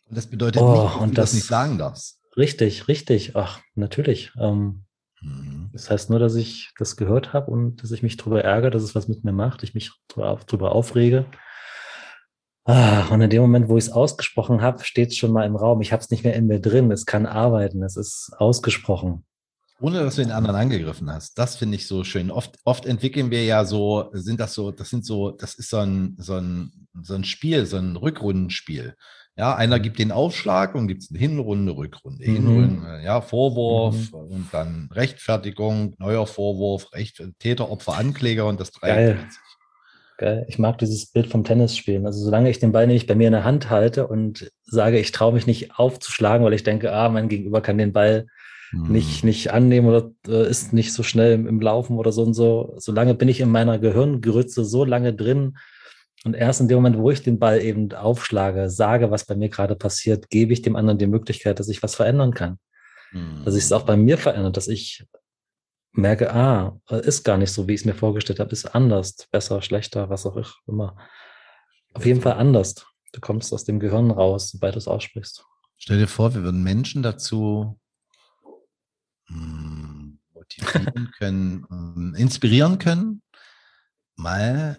Und das bedeutet oh, nicht, dass du das, das nicht sagen darfst. richtig, richtig. Ach, natürlich. Ähm, mhm. Das heißt nur, dass ich das gehört habe und dass ich mich darüber ärgere, dass es was mit mir macht, ich mich darüber aufrege. Ah, und in dem Moment, wo ich es ausgesprochen habe, steht es schon mal im Raum. Ich habe es nicht mehr in mir drin. Es kann arbeiten. Es ist ausgesprochen. Ohne dass du den anderen angegriffen hast. Das finde ich so schön. Oft, oft entwickeln wir ja so, sind das so, das sind so, das ist so ein, so ein, so ein Spiel, so ein Rückrundenspiel. Ja, einer gibt den Aufschlag und gibt es eine Hinrunde, Rückrunde, mhm. Hinrunde, ja, Vorwurf mhm. und dann Rechtfertigung, neuer Vorwurf, Recht, Täter, Opfer, Ankläger und das Dreieck. Geil. Ich mag dieses Bild vom Tennis spielen. Also solange ich den Ball nicht bei mir in der Hand halte und sage, ich traue mich nicht aufzuschlagen, weil ich denke, ah, mein Gegenüber kann den Ball hm. nicht, nicht annehmen oder äh, ist nicht so schnell im, im, Laufen oder so und so. Solange bin ich in meiner Gehirngrütze so lange drin. Und erst in dem Moment, wo ich den Ball eben aufschlage, sage, was bei mir gerade passiert, gebe ich dem anderen die Möglichkeit, dass ich was verändern kann. Hm. Dass sich es auch bei mir verändert, dass ich merke, ah, ist gar nicht so, wie ich es mir vorgestellt habe, ist anders, besser, schlechter, was auch immer. Auf jeden Fall anders. Du kommst aus dem Gehirn raus, sobald du es aussprichst. Stell dir vor, wir würden Menschen dazu motivieren können, ähm, inspirieren können, mal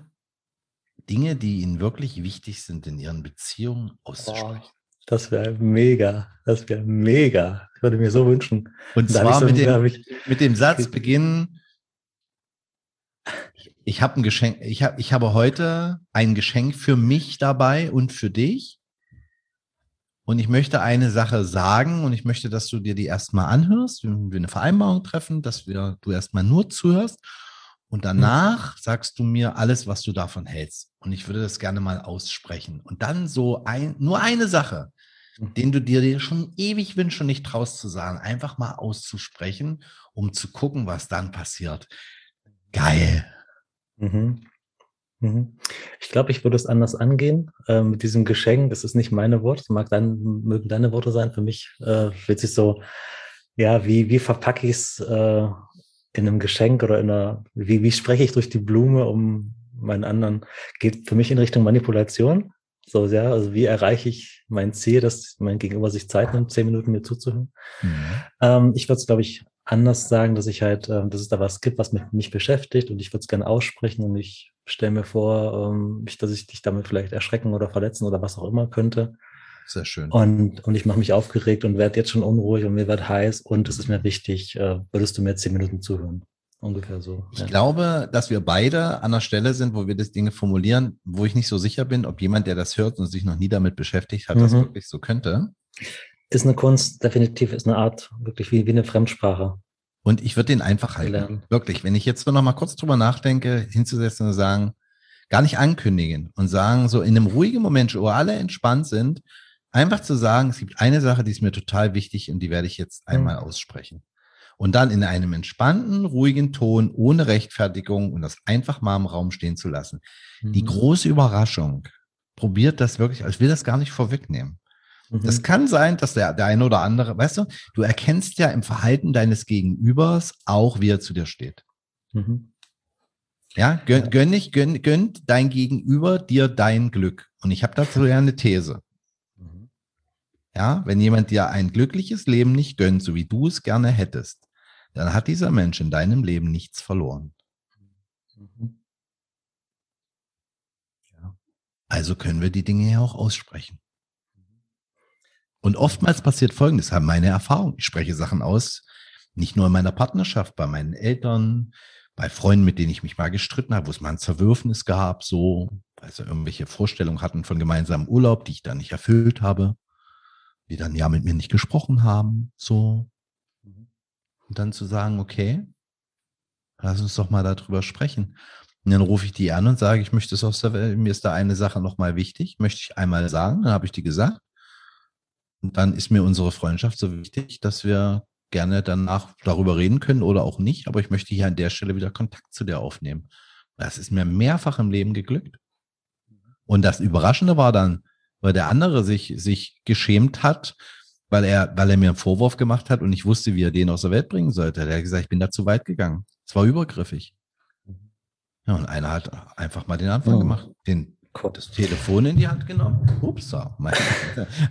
Dinge, die ihnen wirklich wichtig sind in ihren Beziehungen auszusprechen. Oh, das wäre mega. Das wäre mega. Ich würde mir so wünschen. Und da zwar so, mit, dem, ich, mit dem Satz beginnen, ich habe ein Geschenk, ich habe, ich habe heute ein Geschenk für mich dabei und für dich. Und ich möchte eine Sache sagen und ich möchte, dass du dir die erstmal anhörst, wenn wir eine Vereinbarung treffen, dass wir, du erstmal nur zuhörst und danach sagst du mir alles, was du davon hältst. Und ich würde das gerne mal aussprechen. Und dann so ein, nur eine Sache, mhm. den du dir schon ewig wünschst und nicht traust zu sagen, einfach mal auszusprechen, um zu gucken, was dann passiert. Geil. Mhm. Mhm. Ich glaube, ich würde es anders angehen äh, mit diesem Geschenk. Das ist nicht meine Worte, das mag dann, mögen deine Worte sein. Für mich äh, wird sich so, ja, wie, wie verpacke ich es äh, in einem Geschenk oder in einer, wie, wie spreche ich durch die Blume, um meinen anderen, geht für mich in Richtung Manipulation. So, ja, also wie erreiche ich mein Ziel, dass mein Gegenüber sich Zeit nimmt, zehn Minuten mir zuzuhören. Mhm. Ähm, ich würde es, glaube ich, anders sagen, dass ich halt, ähm, dass es da was gibt, was mich, mich beschäftigt und ich würde es gerne aussprechen und ich stelle mir vor, ähm, dass ich dich damit vielleicht erschrecken oder verletzen oder was auch immer könnte. Sehr schön. Und, und ich mache mich aufgeregt und werde jetzt schon unruhig und mir wird heiß und es ist mir wichtig, äh, würdest du mir zehn Minuten zuhören? Ungefähr so. Ich ja. glaube, dass wir beide an der Stelle sind, wo wir das Dinge formulieren, wo ich nicht so sicher bin, ob jemand, der das hört und sich noch nie damit beschäftigt hat, mhm. das wirklich so könnte. Ist eine Kunst, definitiv ist eine Art, wirklich wie, wie eine Fremdsprache. Und ich würde den einfach halten. Lernen. Wirklich. Wenn ich jetzt nur noch mal kurz drüber nachdenke, hinzusetzen und sagen, gar nicht ankündigen und sagen, so in einem ruhigen Moment, wo alle entspannt sind, Einfach zu sagen, es gibt eine Sache, die ist mir total wichtig und die werde ich jetzt einmal mhm. aussprechen. Und dann in einem entspannten, ruhigen Ton, ohne Rechtfertigung und das einfach mal im Raum stehen zu lassen. Mhm. Die große Überraschung, probiert das wirklich, ich will das gar nicht vorwegnehmen. Mhm. Das kann sein, dass der, der eine oder andere, weißt du, du erkennst ja im Verhalten deines Gegenübers auch, wie er zu dir steht. Mhm. Ja, gönn, gönn nicht, gönn, gönnt dein Gegenüber dir dein Glück. Und ich habe dazu ja eine These. Ja, wenn jemand dir ein glückliches Leben nicht gönnt, so wie du es gerne hättest, dann hat dieser Mensch in deinem Leben nichts verloren. Mhm. Also können wir die Dinge ja auch aussprechen. Und oftmals passiert Folgendes, haben meine Erfahrung. Ich spreche Sachen aus, nicht nur in meiner Partnerschaft, bei meinen Eltern, bei Freunden, mit denen ich mich mal gestritten habe, wo es mal ein Zerwürfnis gab, so, weil sie irgendwelche Vorstellungen hatten von gemeinsamem Urlaub, die ich dann nicht erfüllt habe die dann ja mit mir nicht gesprochen haben, so. Und dann zu sagen, okay, lass uns doch mal darüber sprechen. Und dann rufe ich die an und sage, ich möchte es aus der Welt, mir ist da eine Sache nochmal wichtig, möchte ich einmal sagen, dann habe ich die gesagt. Und dann ist mir unsere Freundschaft so wichtig, dass wir gerne danach darüber reden können oder auch nicht, aber ich möchte hier an der Stelle wieder Kontakt zu dir aufnehmen. Das ist mir mehrfach im Leben geglückt. Mhm. Und das Überraschende war dann, weil der andere sich, sich geschämt hat, weil er, weil er mir einen Vorwurf gemacht hat und ich wusste, wie er den aus der Welt bringen sollte. Der hat gesagt, ich bin da zu weit gegangen. Es war übergriffig. Ja, und einer hat einfach mal den Anfang oh. gemacht, den, das Telefon in die Hand genommen. Ups, mein,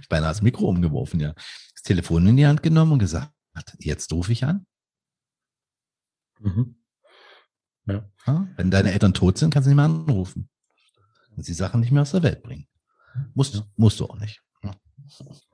ich beinahe das Mikro umgeworfen, ja. Das Telefon in die Hand genommen und gesagt, jetzt rufe ich an. Mhm. Ja. Wenn deine Eltern tot sind, kannst du nicht mehr anrufen. Und sie Sachen nicht mehr aus der Welt bringen. Musst, ja. musst du auch nicht.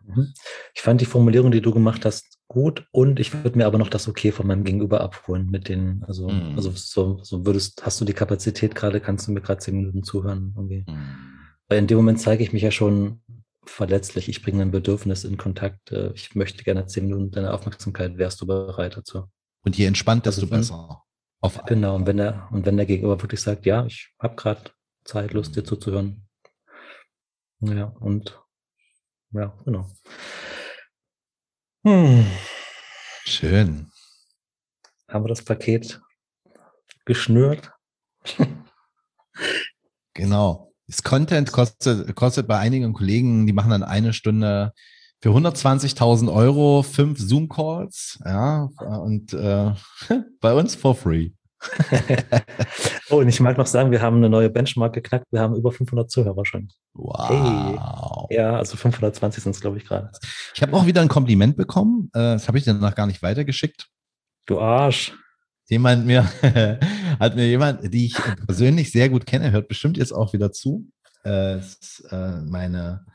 Mhm. Ich fand die Formulierung, die du gemacht hast, gut und ich würde mir aber noch das Okay von meinem Gegenüber abholen mit den, also, mhm. also so, so würdest, hast du die Kapazität gerade, kannst du mir gerade zehn Minuten zuhören irgendwie. Mhm. Weil in dem Moment zeige ich mich ja schon verletzlich. Ich bringe ein Bedürfnis in Kontakt. Äh, ich möchte gerne zehn Minuten deine Aufmerksamkeit. Wärst du bereit dazu? Und je entspannt, desto also, besser. Auf genau. Und wenn der, und wenn der Gegenüber wirklich sagt, ja, ich habe gerade Zeit, Lust, dir zuzuhören. Ja, und ja, genau. Hm. Schön. Haben wir das Paket geschnürt? genau. Das Content kostet, kostet bei einigen Kollegen, die machen dann eine Stunde für 120.000 Euro fünf Zoom-Calls, ja, und äh, bei uns for free. oh, und ich mag noch sagen, wir haben eine neue Benchmark geknackt. Wir haben über 500 Zuhörer schon. Wow. Hey. Ja, also 520 sind es, glaube ich, gerade. Ich habe auch wieder ein Kompliment bekommen. Äh, das habe ich dann noch gar nicht weitergeschickt. Du Arsch. Jemand mir, hat mir jemand, die ich persönlich sehr gut kenne, hört bestimmt jetzt auch wieder zu. Äh, ist, äh, meine,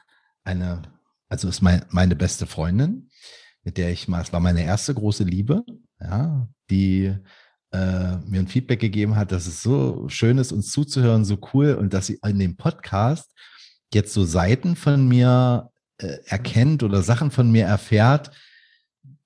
eine, also ist mein, meine beste Freundin, mit der ich mal, es war meine erste große Liebe, ja, die äh, mir ein Feedback gegeben hat, dass es so schön ist, uns zuzuhören, so cool und dass sie in dem Podcast jetzt so Seiten von mir äh, erkennt oder Sachen von mir erfährt,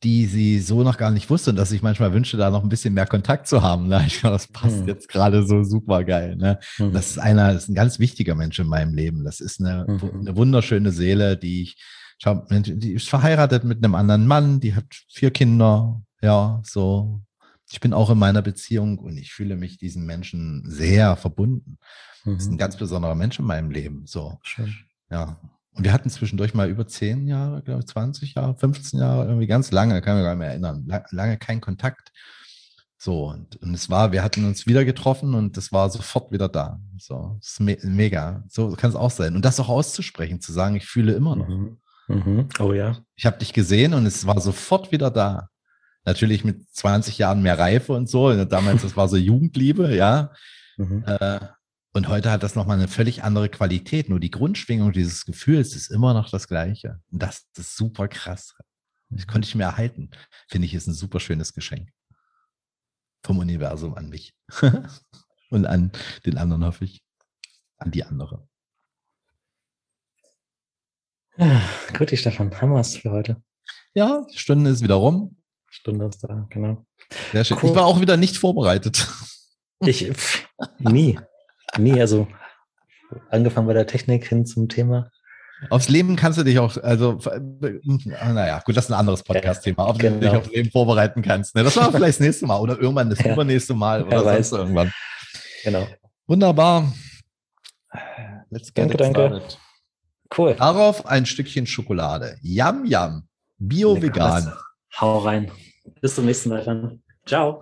die sie so noch gar nicht wusste und dass ich manchmal wünsche, da noch ein bisschen mehr Kontakt zu haben. Ne? Ich glaube, das passt mhm. jetzt gerade so super geil. Ne? Mhm. Das ist einer, das ist ein ganz wichtiger Mensch in meinem Leben. Das ist eine, mhm. eine wunderschöne Seele, die ich, schau, die ist verheiratet mit einem anderen Mann, die hat vier Kinder, ja, so ich bin auch in meiner Beziehung und ich fühle mich diesen Menschen sehr verbunden. Mhm. Das ist ein mhm. ganz besonderer Mensch in meinem Leben. So. Schön. Ja. Und wir hatten zwischendurch mal über zehn Jahre, glaube ich, 20 Jahre, 15 Jahre, irgendwie ganz lange, kann ich mich gar nicht mehr erinnern, lange kein Kontakt. So, und, und es war, wir hatten uns wieder getroffen und das war sofort wieder da. So, ist me mega. So kann es auch sein. Und das auch auszusprechen, zu sagen, ich fühle immer noch. Mhm. Mhm. Oh ja. Ich habe dich gesehen und es war sofort wieder da. Natürlich mit 20 Jahren mehr Reife und so. Damals, das war so Jugendliebe, ja. Mhm. Äh, und heute hat das nochmal eine völlig andere Qualität. Nur die Grundschwingung dieses Gefühls ist immer noch das Gleiche. Und das ist super krass. Das konnte ich mir erhalten. Finde ich, ist ein super schönes Geschenk. Vom Universum an mich. und an den anderen, hoffe ich. An die andere. Ja, gut, Stefan. Haben wir es für heute? Ja, die Stunde ist wieder rum. Stunde da, genau. Sehr schön. Cool. Ich war auch wieder nicht vorbereitet. Ich, nie, nie, also angefangen bei der Technik hin zum Thema. Aufs Leben kannst du dich auch, also, naja, gut, das ist ein anderes Podcast-Thema, ob genau. du dich aufs Leben vorbereiten kannst. Ne? Das war vielleicht das nächste Mal oder irgendwann das ja. übernächste Mal oder sonst irgendwann. Genau. Wunderbar. Let's get danke, danke. Cool. Darauf ein Stückchen Schokolade. Yum, yum. Bio-vegan. Hau rein. Bis zum nächsten Mal. Ciao.